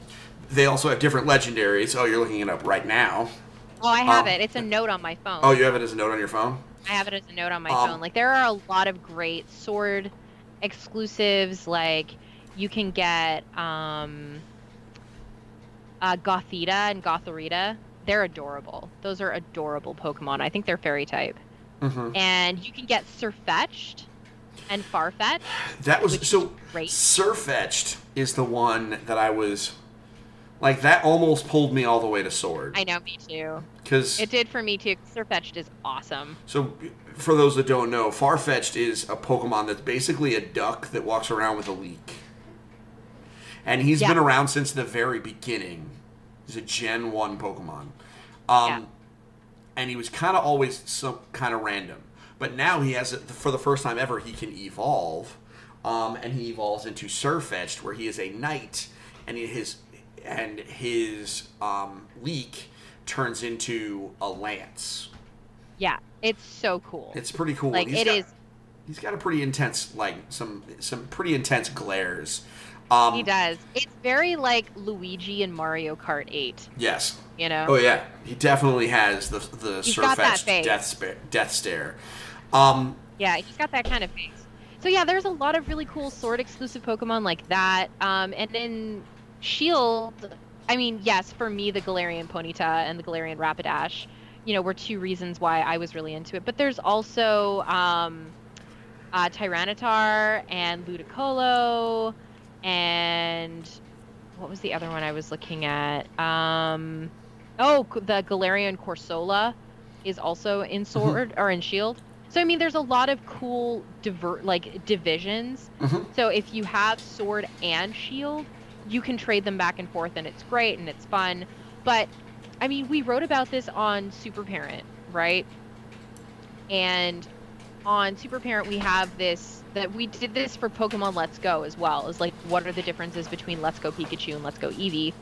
they also have different legendaries. Oh, you're looking it up right now. Oh, I have Um, it. It's a note on my phone. Oh, you have it as a note on your phone? I have it as a note on my Um, phone. Like there are a lot of great sword exclusives. Like you can get um, uh, Gothita and Gothorita. They're adorable. Those are adorable Pokemon. I think they're fairy type. Mm-hmm. And you can get Sirfetch'd and Farfetch'd. That was so. great. Sirfetch'd is the one that I was like. That almost pulled me all the way to Sword I know, me too. because It did for me too. Sirfetch'd is awesome. So, for those that don't know, Farfetch'd is a Pokemon that's basically a duck that walks around with a leek. And he's Yeah. been around since the very beginning. He's a Gen 1 Pokemon. Um, Yeah. And he was kind of always some kind of random. But now he has, for the first time ever, he can evolve. Um, and he evolves into Sirfetch'd, where he is a knight. And his and his um, leek turns into a lance. Yeah, it's so cool. It's pretty cool. like He's it got- is. He's got a pretty intense, like some some pretty intense glares. Um, He does. It's very like Luigi and Mario Kart 8. Yes. You know. Oh yeah, he definitely has the the Sirfetch'd death spa- death stare. Um, Yeah, he's got that kind of face. So yeah, there's a lot of really cool sword exclusive Pokemon like that. Um, and then Shield, I mean, yes, for me the Galarian Ponyta and the Galarian Rapidash, you know, were two reasons why I was really into it. But there's also um, uh, Tyranitar and Ludicolo, and what was the other one I was looking at? Um, oh, the Galarian Corsola is also in Sword or in Shield. So I mean, there's a lot of cool diver like divisions. Mhm. So if you have sword and shield, you can trade them back and forth, and it's great and it's fun. But I mean, we wrote about this on Super Parent, right? And on Super Parent, we have this that we did this for Pokemon Let's Go as well. Is like, what are the differences between Let's Go Pikachu and Let's Go Eevee?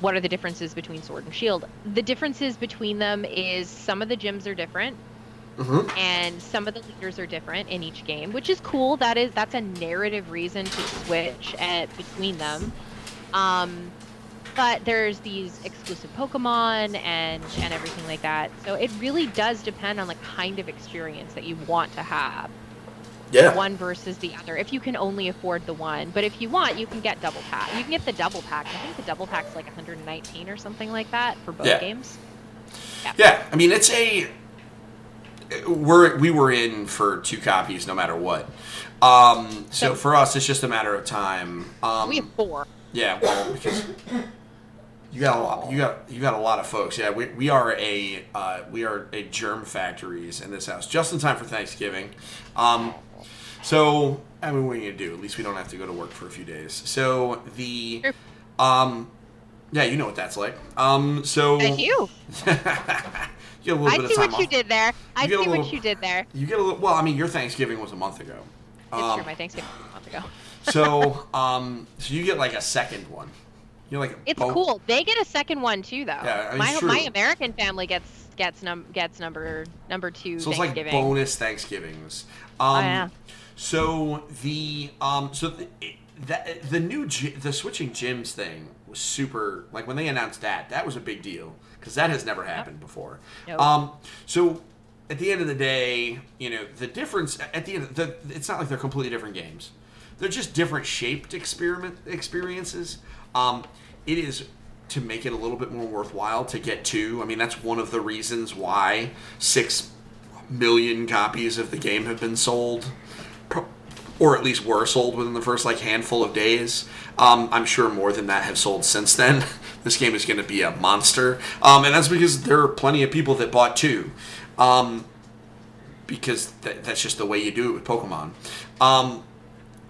What are the differences between Sword and Shield? The differences between them is some of the gyms are different Mhm. and some of the leaders are different in each game, which is cool. That is that's a narrative reason to switch at, between them. Um, but there's these exclusive Pokemon and and everything like that. So it really does depend on the kind of experience that you want to have, Yeah. one versus the other. If you can only afford the one, but if you want, you can get double pack. You can get the double pack. I think the double pack's like 119 or something like that for both Yeah. games. Yeah, I mean it's a we're we were in for two copies no matter what. Um, so So- for us, it's just a matter of time. Um, we have four. yeah, well, because you got a lot, you got you got a lot of folks. Yeah, we, we are a uh, we are a germ factories in this house, just in time for Thanksgiving. Um, so I mean, what are you gonna do? At least we don't have to go to work for a few days. So the um, yeah, you know what that's like. Um, so Thank you. you get a little I bit see of time what you did there. I see a what you did there. You get a little. Well, I mean, your Thanksgiving was a month ago. It's Um, true. My Thanksgiving was a month ago. so, um, so you get like a second one. You're like It's cool. They get a second one too, though. Yeah, my it's my true. American family gets gets num gets number number two So it's like bonus Thanksgivings. Um, Oh, yeah. So the um, so the, that the new the switching gyms thing was super. Like when they announced that, that was a big deal because that has never happened before. Nope. Um, so at the end of the day, you know, the difference at the end, of the, it's not like they're completely different games. They're just different shaped experiment experiences. Um, it is to make it a little bit more worthwhile to get two. I mean, that's one of the reasons why six million copies of the game have been sold, or at least were sold within the first like handful of days. Um, I'm sure more than that have sold since then. this game is going to be a monster, um, and that's because there are plenty of people that bought two. Um, because th- that's just the way you do it with Pokemon. Um,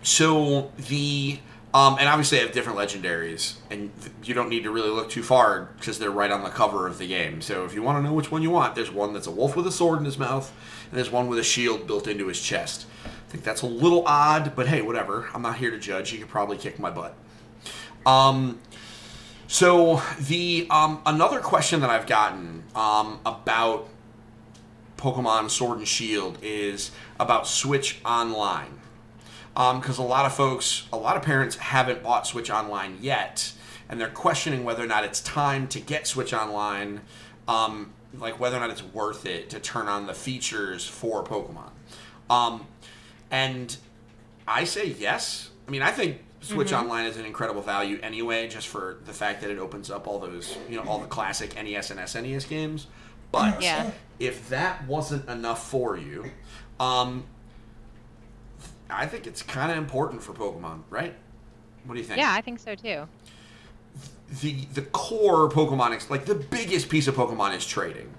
so the um, and obviously they have different legendaries, and th- you don't need to really look too far because they're right on the cover of the game. So if you want to know which one you want, there's one that's a wolf with a sword in his mouth, and there's one with a shield built into his chest. I think that's a little odd, but hey, whatever. I'm not here to judge. You could probably kick my butt. Um, so the um, another question that I've gotten um, about Pokemon Sword and Shield is about Switch Online. Because a lot of folks, a lot of parents haven't bought Switch Online yet, and they're questioning whether or not it's time to get Switch Online, um, like whether or not it's worth it to turn on the features for Pokemon. And I say yes. I mean, I think Switch Online is an incredible value anyway, just for the fact that it opens up all those, you know, all the classic NES and SNES games. But Yeah. if that wasn't enough for you, um, I think it's kind of important for Pokemon, right? What do you think? Yeah, I think so too. The the core Pokemon, like the biggest piece of Pokemon, is trading.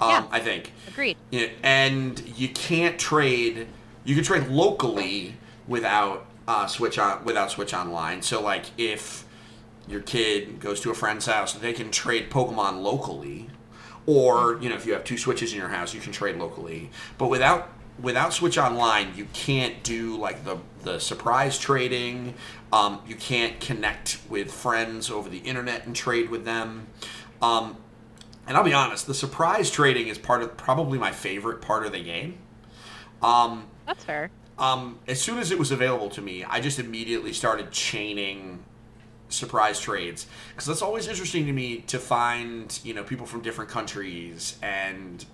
Um, Yeah. I think. Agreed. Yeah, and you can't trade. You can trade locally without uh, Switch on without Switch Online. So like if your kid goes to a friend's house, they can trade Pokemon locally, or you know if you have two Switches in your house, you can trade locally. But without without Switch Online, you can't do like the the surprise trading. Um, you can't connect with friends over the internet and trade with them. Um, and I'll be honest, the surprise trading is part of probably my favorite part of the game. Um, That's fair. um, as soon as it was available to me, I just immediately started chaining surprise trades because that's always interesting to me to find you know people from different countries and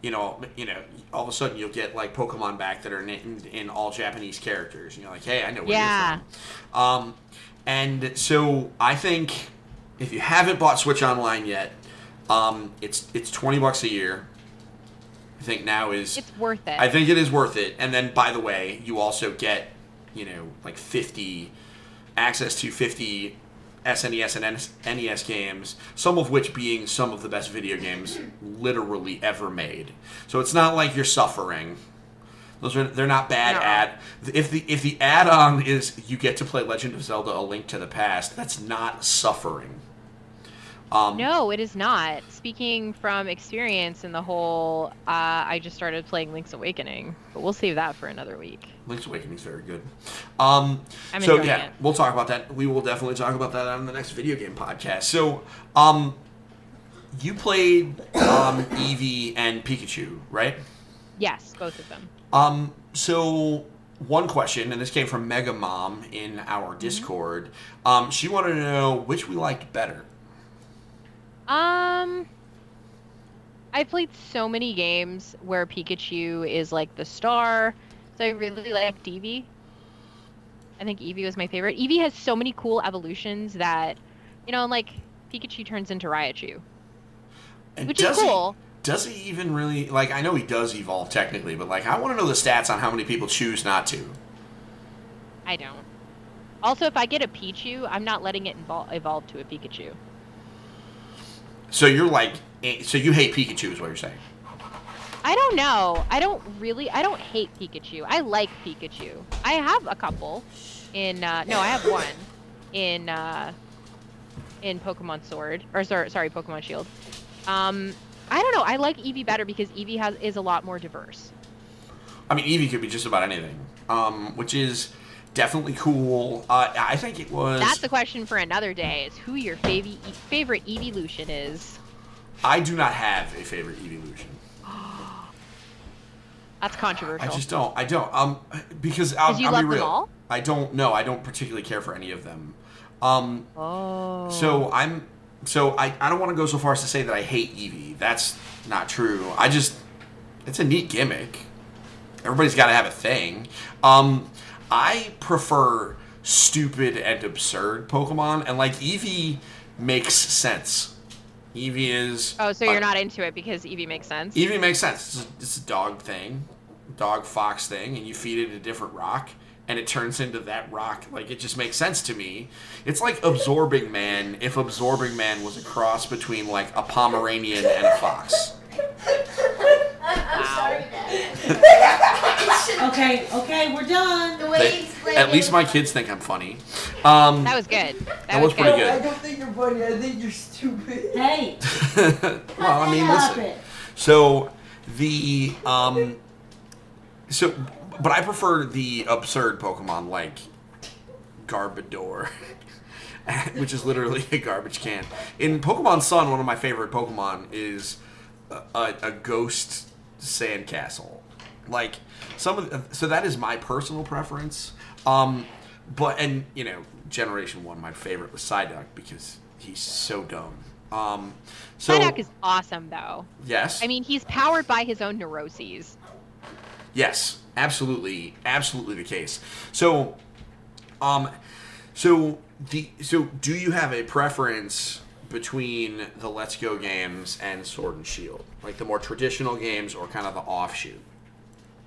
you know you know all of a sudden you'll get like Pokemon back that are in, in all Japanese characters. And you're like, hey, I know where Yeah. you're from. Um, and so I think if you haven't bought Switch Online yet, um, it's it's twenty bucks a year. Think now is It's worth it. I think it is worth it. And then, by the way, you also get, you know, like 50 access to 50 SNES and NES games, some of which being some of the best video games literally ever made. So it's not like you're suffering. Those are they're not bad No. ad. If the if the add-on is you get to play Legend of Zelda: A Link to the Past, that's not suffering. Um, No, it is not. Speaking from experience in the whole, uh, I just started playing Link's Awakening, but we'll save that for another week. Link's Awakening is very good. Um, I'm so yeah, it. we'll talk about that. We will definitely talk about that on the next video game podcast. So, um, you played um, Eevee and Pikachu, right? Yes, both of them. Um, so one question, and this came from Mega Mom in Mm-hmm. our Discord. Um, she wanted to know which we liked better. Um, I've played so many games where Pikachu is like the star, so I really liked Eevee. I think Eevee was my favorite. Eevee has so many cool evolutions that, you know, like Pikachu turns into Raichu, And which is does he- cool. does he even really like? I know he does evolve technically, but like, I want to know the stats on how many people choose not to. I don't. Also, if I get a Pichu, I'm not letting it evol- evolve to a Pikachu. So you're like, eh, so you hate Pikachu, is what you're saying? I don't know. I don't really. I don't hate Pikachu. I like Pikachu. I have a couple. In uh, no, I have one. In uh, in Pokemon Sword or sorry, sorry, Pokemon Shield. Um, I don't know. I like Eevee better because Eevee has is a lot more diverse. I mean, Eevee could be just about anything, um, which is definitely cool. Uh, I think it was. That's the question for another day. Is who your favorite favorite evolution is? I do not have a favorite evolution. That's controversial. I just don't. I don't. Um, because I'll, you I'll love be them all? I don't. No, I don't particularly care for any of them. Um, oh. so I'm. So I, I don't want to go so far as to say that I hate Eevee. That's not true. I just. It's a neat gimmick. Everybody's got to have a thing. Um, I prefer stupid and absurd Pokemon, and like Eevee makes sense. Eevee is. Oh, so you're not into it because Eevee makes sense. Eevee makes sense. It's a, it's a dog thing, dog fox thing, and you feed it a different rock, and it turns into that rock. Like it just makes sense to me. It's like absorbing man if absorbing man was a cross between like a Pomeranian and a fox. I'm, I'm sorry, Dad. Okay, okay, we're done. the way They- you explained at least my kids think I'm funny. Um, That was good. That, That was good. pretty good. I don't think you're funny. I think you're stupid. Hey, well, I mean, stop listen. it. So the um, so but I prefer the absurd Pokemon like Garbodor, which is literally a garbage can. In Pokemon Sun, one of my favorite Pokemon is a, a, ghost sandcastle. Like some of the, so that is my personal preference. Um, but and you know, Generation One, my favorite was Psyduck because he's so dumb. Um, so Psyduck is awesome, though. yes, I mean, he's powered by his own neuroses. Yes, absolutely, absolutely the case. So, um, so the so do you have a preference between the Let's Go games and Sword and Shield, like the more traditional games or kind of the offshoot?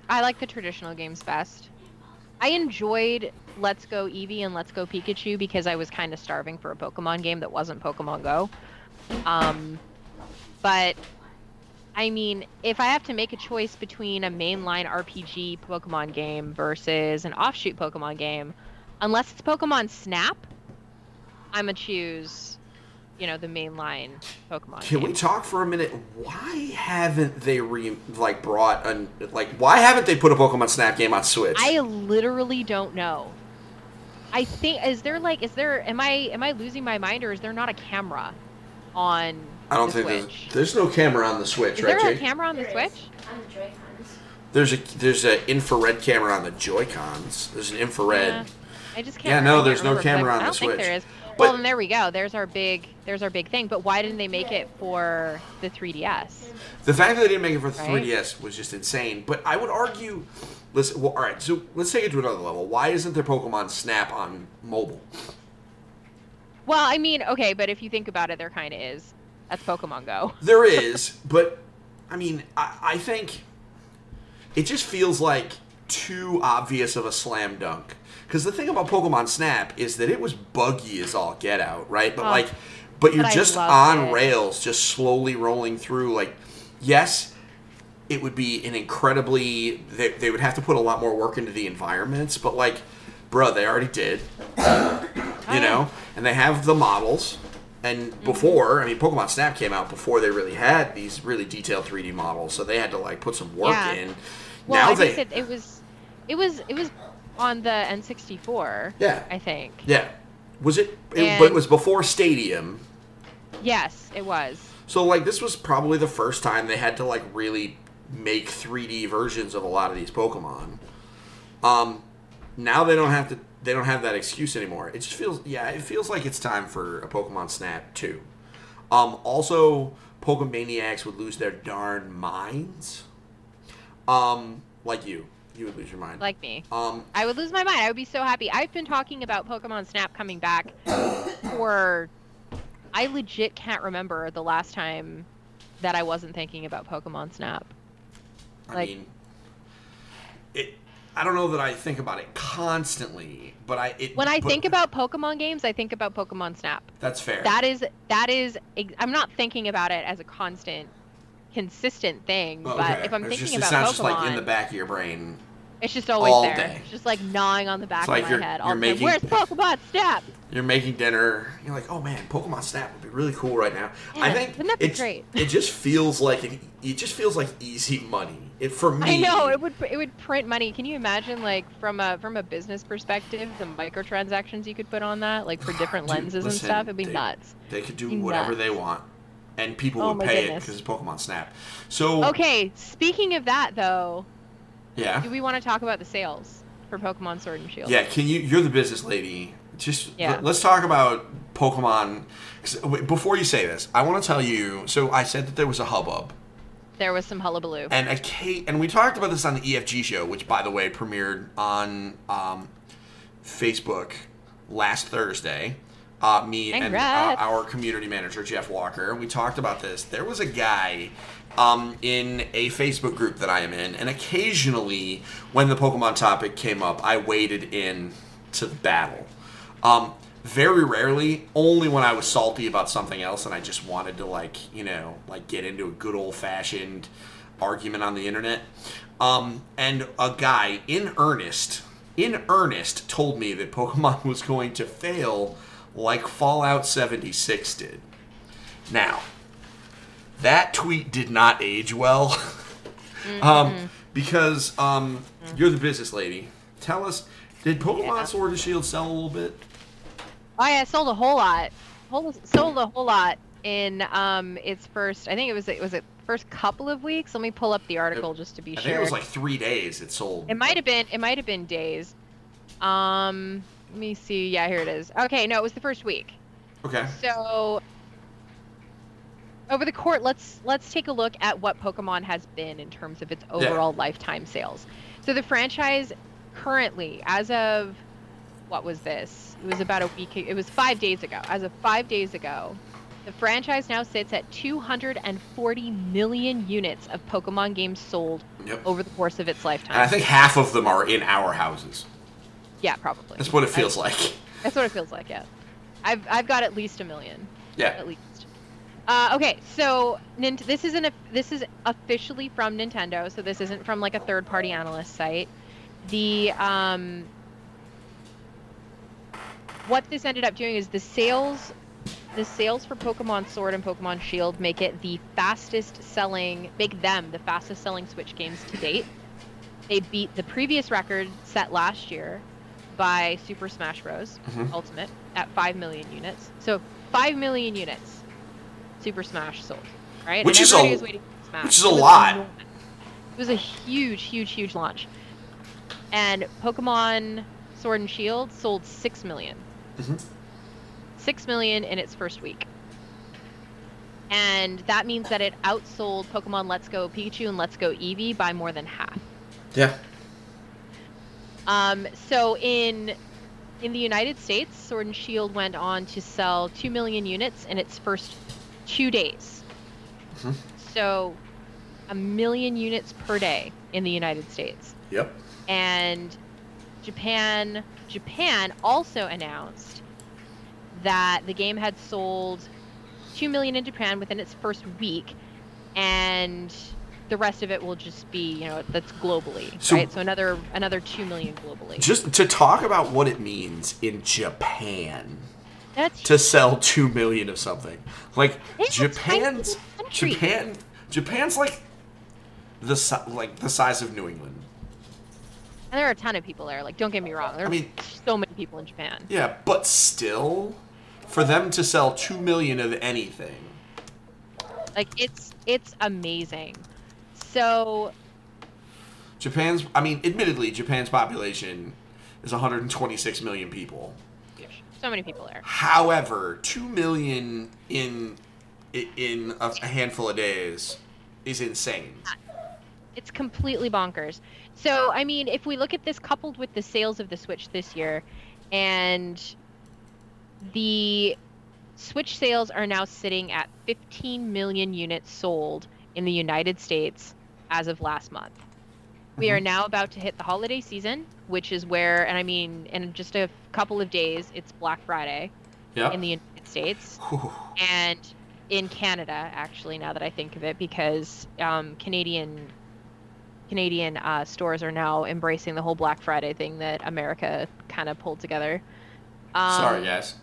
I like the traditional games best. I enjoyed Let's Go Eevee and Let's Go Pikachu because I was kind of starving for a Pokemon game that wasn't Pokemon Go. Um, but I mean, if I have to make a choice between a mainline RPG Pokemon game versus an offshoot Pokemon game, unless it's Pokemon Snap, I'm gonna choose, you know, the mainline Pokemon. Can game. we talk for a minute? Why haven't they re like brought an like why haven't they put a Pokemon Snap game on Switch? I literally don't know. I think is there like is there am I am I losing my mind or is there not a camera on I don't the think Switch? there's, there's no camera on the Switch, Is right, there a Jake? camera on the There is. Switch? On the Joy-Cons. There's a there's an infrared camera on the Joy Cons. There's an infrared. Yeah. I just can't. Yeah, no, there's no remember, 'cause I- camera on I the don't think Switch. there is. Well, then there we go. There's our big there's our big thing. But why didn't they make it for the 3DS? The fact that they didn't make it for the Right. 3DS was just insane. But I would argue, let's well, all right. So let's take it to another level. Why isn't there Pokemon Snap on mobile? Well, I mean, okay, but if you think about it, there kind of is. That's Pokemon Go. There is, but I mean, I, I think it just feels like too obvious of a slam dunk. Because the thing about Pokemon Snap is that it was buggy as all get out, right? But Oh. like, but you're But just on it. rails, just slowly rolling through. Like, yes, it would be an incredibly. They, they would have to put a lot more work into the environments, but like, bruh, they already did. you know, and they have the models. And Mm-hmm. before, I mean, Pokemon Snap came out before they really had these really detailed 3D models, so they had to like put some work Yeah. in. Well, now I they, think that it was, it was, it was on the N64. Yeah. I think. yeah, was it? it but it was before Stadium, Yes, it was. so like this was probably the first time they had to like really make 3D versions of a lot of these Pokemon. Um, now they don't have to. They don't have that excuse anymore. It just feels, yeah, it feels like it's time for a Pokemon Snap too. Um, also, Pokemaniacs would lose their darn minds. Um, like you, you would lose your mind. Like me. um, I would lose my mind. I would be so happy. I've been talking about Pokemon Snap coming back for. I legit can't remember the last time that I wasn't thinking about Pokemon Snap. I Like- mean, it. I don't know that I think about it constantly, but I. It, When I but- think about Pokemon games, I think about Pokemon Snap. that's fair. That is that is. I'm not thinking about it as a constant, consistent thing. Oh, But if I'm It's thinking just, about it's not Pokemon, just like in the back of your brain. It's just always all there. day. It's just like gnawing on the back It's like of you're- my head. you're all the making- Where's Pokemon Snap? You're making dinner. You're like, oh man, Pokemon Snap would be really cool right now. I think wouldn't that be great? It just feels like it, it just feels like easy money. It for me. I know it would it would print money. Can you imagine like from a from a business perspective the microtransactions you could put on that like for different Dude, lenses listen, and stuff? It'd be they- nuts. They could do whatever nuts. they want, and people Oh would pay it because it's Pokemon Snap. So Okay, speaking of that though, yeah, do we want to talk about the sales for Pokemon Sword and Shield? yeah. Can you? You're the business lady. Just Yeah. let, us talk about Pokemon. Before you say this, I want to tell you. So I said that there was a hubbub. There was some hullabaloo. And a K, and we talked about this on the EFG show, which by the way premiered on um, Facebook last Thursday. Uh, me and uh, our community manager Jeff Walker, we talked about this. There was a guy um, in a Facebook group that I am in, and occasionally when the Pokemon topic came up, I waded in to the battle. Um, very rarely, only when I was salty about something else and I just wanted to like, you know, like get into a good old fashioned argument on the internet. Um, and a guy in earnest, in earnest, told me that Pokemon was going to fail like Fallout 76 did. Now, that tweet did not age well. um, because um, you're the business lady. Tell us, did Pokemon Yeah. Sword and Shield sell a little bit? Oh yeah, it sold a whole lot. Whole, sold a whole lot in um its first. I think it was it was it first couple of weeks. Let me pull up the article just to be I sure. think it was like three days it sold. It might have been. It might have been days. Um, let me see. Yeah, here it is. Okay, no, it was the first week. Okay. So over the court, let's let's take a look at what Pokemon has been in terms of its overall lifetime sales. So the franchise currently, as of what was this? It was about a week. It was five days ago. As of five days ago, the franchise now sits at 240 million units of Pokemon games sold Yep. over the course of its lifetime. And I think half of them are in our houses. Yeah, probably. That's what it feels like. That's what it feels like. Yeah, I've I've got at least a million, Yeah. at least. Uh, okay, so Nint- this isn't a, this is officially from Nintendo, so this isn't from like a third-party analyst site. The um, what this ended up doing is the sales, the sales for Pokemon Sword and Pokemon Shield make it the fastest selling, make them the fastest selling Switch games to date. They beat the previous record set last year by Super Smash Bros. Mhm. Ultimate at 5 million units. So 5 million units Super Smash sold, right? Which and is a- was waiting for Smash. which is a It lot. enormous. It was a huge, huge, huge launch. And Pokemon Sword and Shield sold 6 million. Mhm. 6 million in its first week. And that means that it outsold Pokemon Let's Go Pikachu and Let's Go Eevee by more than half. Yeah. Um, so in in the United States, Sword and Shield went on to sell two million units in its first two days. Mhm. So a million units per day in the United States. Yep. and Japan Japan also announced that the game had sold 2 million in Japan within its first week and the rest of it will just be, you know, that's globally, So- right? So another another 2 million globally. Just to talk about what it means in Japan That's to sell two million of something. Like Japan's. Japan Japan's like the like the size of New England. and there are a ton of people there. Like don't get me wrong. There are I mean- so many people in Japan. Yeah, but still, for them to sell two million of anything, Like it's it's amazing. So Japan's. I mean, admittedly, Japan's population is 126 million people. So many people there. However, two million in in a a handful of days is insane. It's completely bonkers. So, I mean, if we look at this coupled with the sales of the Switch this year, and the Switch sales are now sitting at 15 million units sold in the United States as of last month. We are now about to hit the holiday season, which is where, and I mean, in just a couple of days, it's Black Friday Yeah. in the United States and in Canada, actually, now that I think of it, because um, Canadian Canadian uh, stores are now embracing the whole Black Friday thing that America kind of pulled together. Um, Sorry, guys.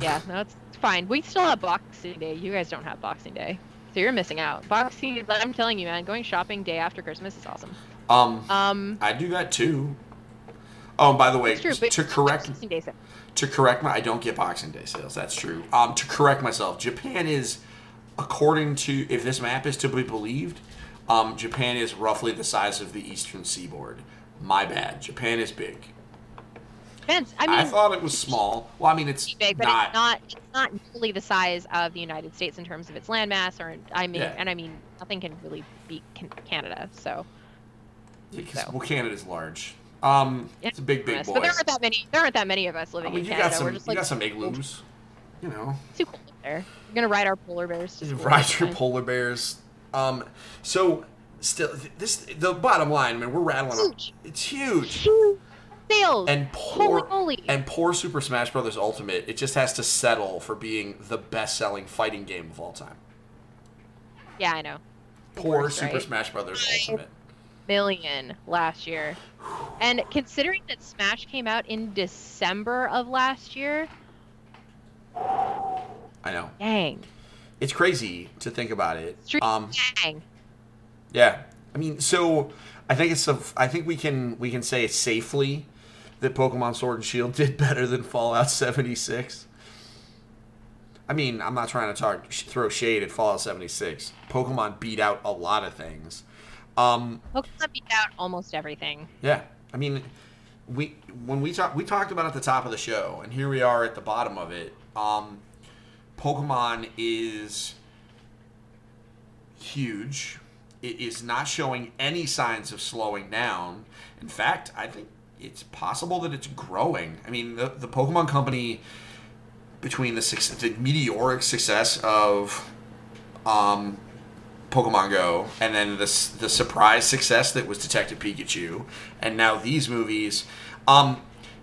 Yeah, no, it's, it's fine. We still have Boxing Day. You guys don't have Boxing Day, so you're missing out. Boxing, I'm telling you, man, going shopping day after Christmas is awesome. Um, Um, I do that too. Oh, and by the way, true, to correct to correct my I don't get Boxing Day sales. That's true. Um, to correct myself, Japan is, according to if this map is to be believed, um, Japan is roughly the size of the Eastern Seaboard. My bad. Japan is big. Depends. I I, thought it was small. Well, I mean it's big, but not. it's not it's not nearly the size of the United States in terms of its landmass, or I mean, Yeah. and I mean, nothing can really beat Canada. So Yeah, 'cause- so. Well, Canada's large. Um, yeah, it's a big, big boy. But there aren't that many. There aren't that many of us I living mean, in you Canada. got some. We're just you like got some igloos. You know. too cold there. We're gonna ride our polar bears. To Ride it's your polar bears. Um, so still, this the bottom line. I mean, we're rattling. Up. Huge. It's huge. Huge Sales. And poor Holy moly. and poor Super Smash Bros. Ultimate. It just has to settle for being the best-selling fighting game of all time. yeah, I know. Poor Super right? Smash Brothers Ultimate. Million last year, and considering that Smash came out in December of last year, I know. dang, It's crazy to think about it. Um, dang. Yeah, I mean, so I think it's a, I think we can we can say it safely that Pokemon Sword and Shield did better than Fallout 76. I mean, I'm not trying to talk throw shade at Fallout 76. Pokemon beat out a lot of things. Um, Pokemon beat out almost everything. yeah, I mean, we when we talked we talked about at the top of the show, and here we are at the bottom of it. Um, Pokemon is huge. It is not showing any signs of slowing down. In fact, I think it's possible that it's growing. I mean, the the Pokemon Company between the the meteoric success of um, Pokemon Go, and then the the surprise success that was Detective Pikachu, and now these movies, um,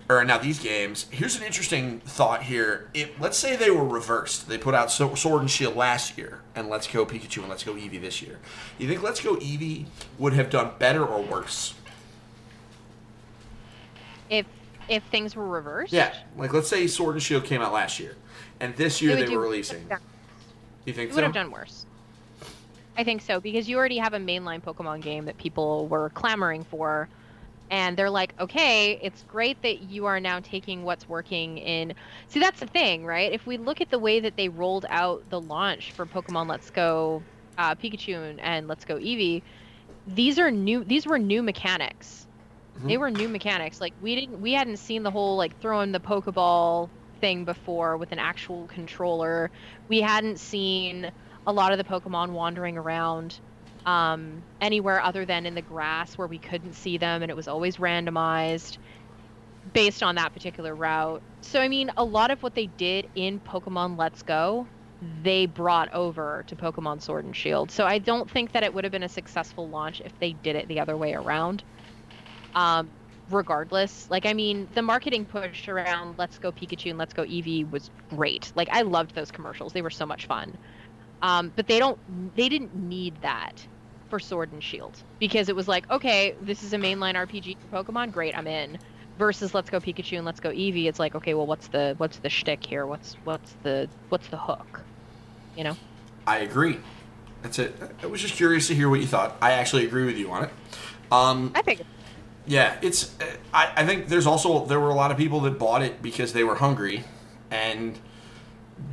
or now these games. Here's an interesting thought here. If let's say they were reversed, they put out so- Sword and Shield last year, and Let's Go Pikachu and Let's Go Eevee this year. You think Let's Go Eevee would have done better or worse? If if things were reversed, Yeah, like let's say Sword and Shield came out last year, and this year they were releasing. You think it so? would have done worse. I think so because you already have a mainline Pokemon game that people were clamoring for, and they're like, okay, it's great that you are now taking what's working in. See, that's the thing, right? If we look at the way that they rolled out the launch for Pokemon Let's Go uh, Pikachu and, Let's Go Eevee, these are new. These were new mechanics. They Mhm. were new mechanics. Like we didn't, we hadn't seen the whole like throwing the Pokeball thing before with an actual controller. We hadn't seen a lot of the Pokemon wandering around um, anywhere other than in the grass where we couldn't see them, and it was always randomized based on that particular route. So I mean, a lot of what they did in Pokemon Let's Go, they brought over to Pokemon Sword and Shield. So I don't think that it would have been a successful launch if they did it the other way around. Um, regardless, like I mean, the marketing push around "Let's Go Pikachu" and "Let's Go Eevee" was great. Like I loved those commercials; they were so much fun. Um, but they don't, they didn't need that for Sword and Shield because it was like, okay, this is a mainline RPG for Pokemon, great, I'm in. Versus Let's Go Pikachu and Let's Go Eevee, it's like, okay, well, what's the what's the shtick here? What's what's the what's the hook? You know? I agree. That's it. I was just curious to hear what you thought. I actually agree with you on it. Um, I think yeah, it's. I, I think there's also there were a lot of people that bought it because they were hungry, and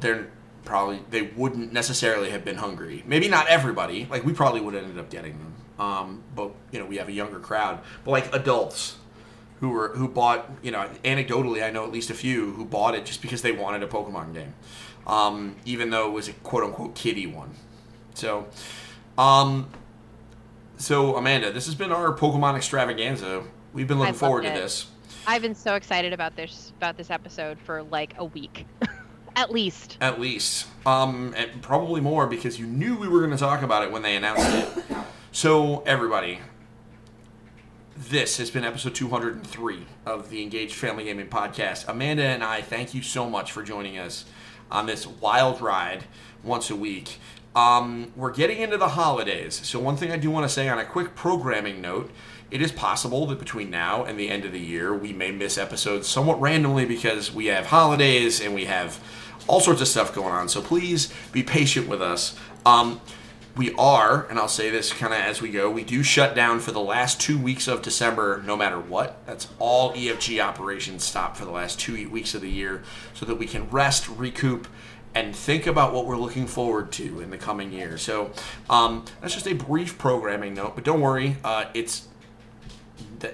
they're probably they wouldn't necessarily have been hungry. Maybe not everybody. Like we probably would have ended up getting them. Um, but you know we have a younger crowd. But like adults who were who bought you know anecdotally I know at least a few who bought it just because they wanted a Pokemon game, um, even though it was a quote unquote kiddie one. So. Um, so Amanda, this has been our Pokemon extravaganza. We've been looking forward to it. this. I've been so excited about this about this episode for like a week, at least. At least, um, and probably more because you knew we were going to talk about it when they announced it. So everybody, this has been episode 203 of the Engaged Family Gaming Podcast. Amanda and I thank you so much for joining us on this wild ride once a week. Um, we're getting into the holidays, so one thing I do want to say on a quick programming note. It is possible that between now and the end of the year, we may miss episodes somewhat randomly because we have holidays and we have all sorts of stuff going on. So please be patient with us. Um, we are, and I'll say this kind of as we go, we do shut down for the last two weeks of December no matter what. That's all EFG operations stop for the last two weeks of the year so that we can rest, recoup, and think about what we're looking forward to in the coming year. So um, that's just a brief programming note, but don't worry, uh, it's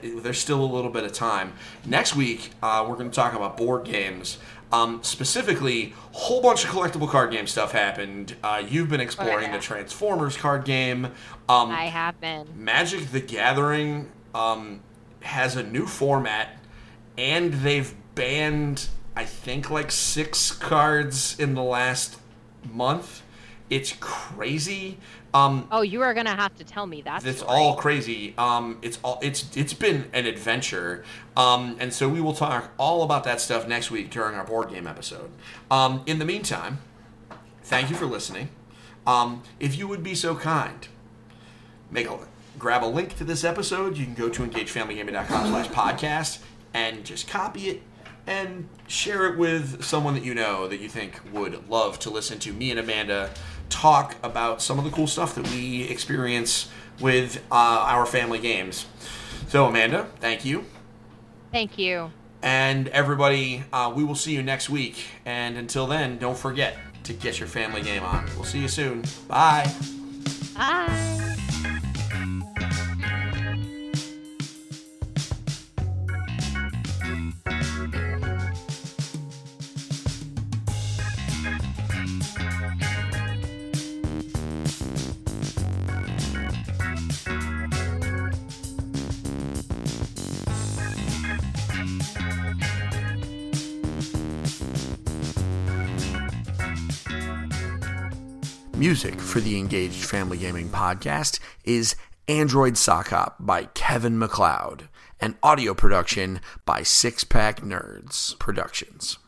there's still a little bit of time. Next week, uh, we're going to talk about board games. Um, specifically, a whole bunch of collectible card game stuff happened. Uh, you've been exploring yeah. the Transformers card game. Um, I have been. Magic the Gathering um, has a new format, and they've banned, I think, like six cards in the last month. It's crazy. Um, Oh, you are gonna have to tell me that. it's all crazy. Um, it's all it's it's been an adventure. Um, and so we will talk all about that stuff next week during our board game episode. Um, in the meantime, thank you for listening. Um, if you would be so kind, make a grab a link to this episode. You can go to engagedfamilygaming.com slash podcast and just copy it and share it with someone that you know that you think would love to listen to me and Amanda talk about some of the cool stuff that we experience with uh, our family games. So, Amanda, thank you. Thank you. And everybody, uh, we will see you next week. And until then, don't forget to get your family game on. We'll see you soon. Bye. Bye. Music for the Engaged Family Gaming Podcast is Android Sock Hop by Kevin MacLeod and audio production by Six Pack Nerds Productions.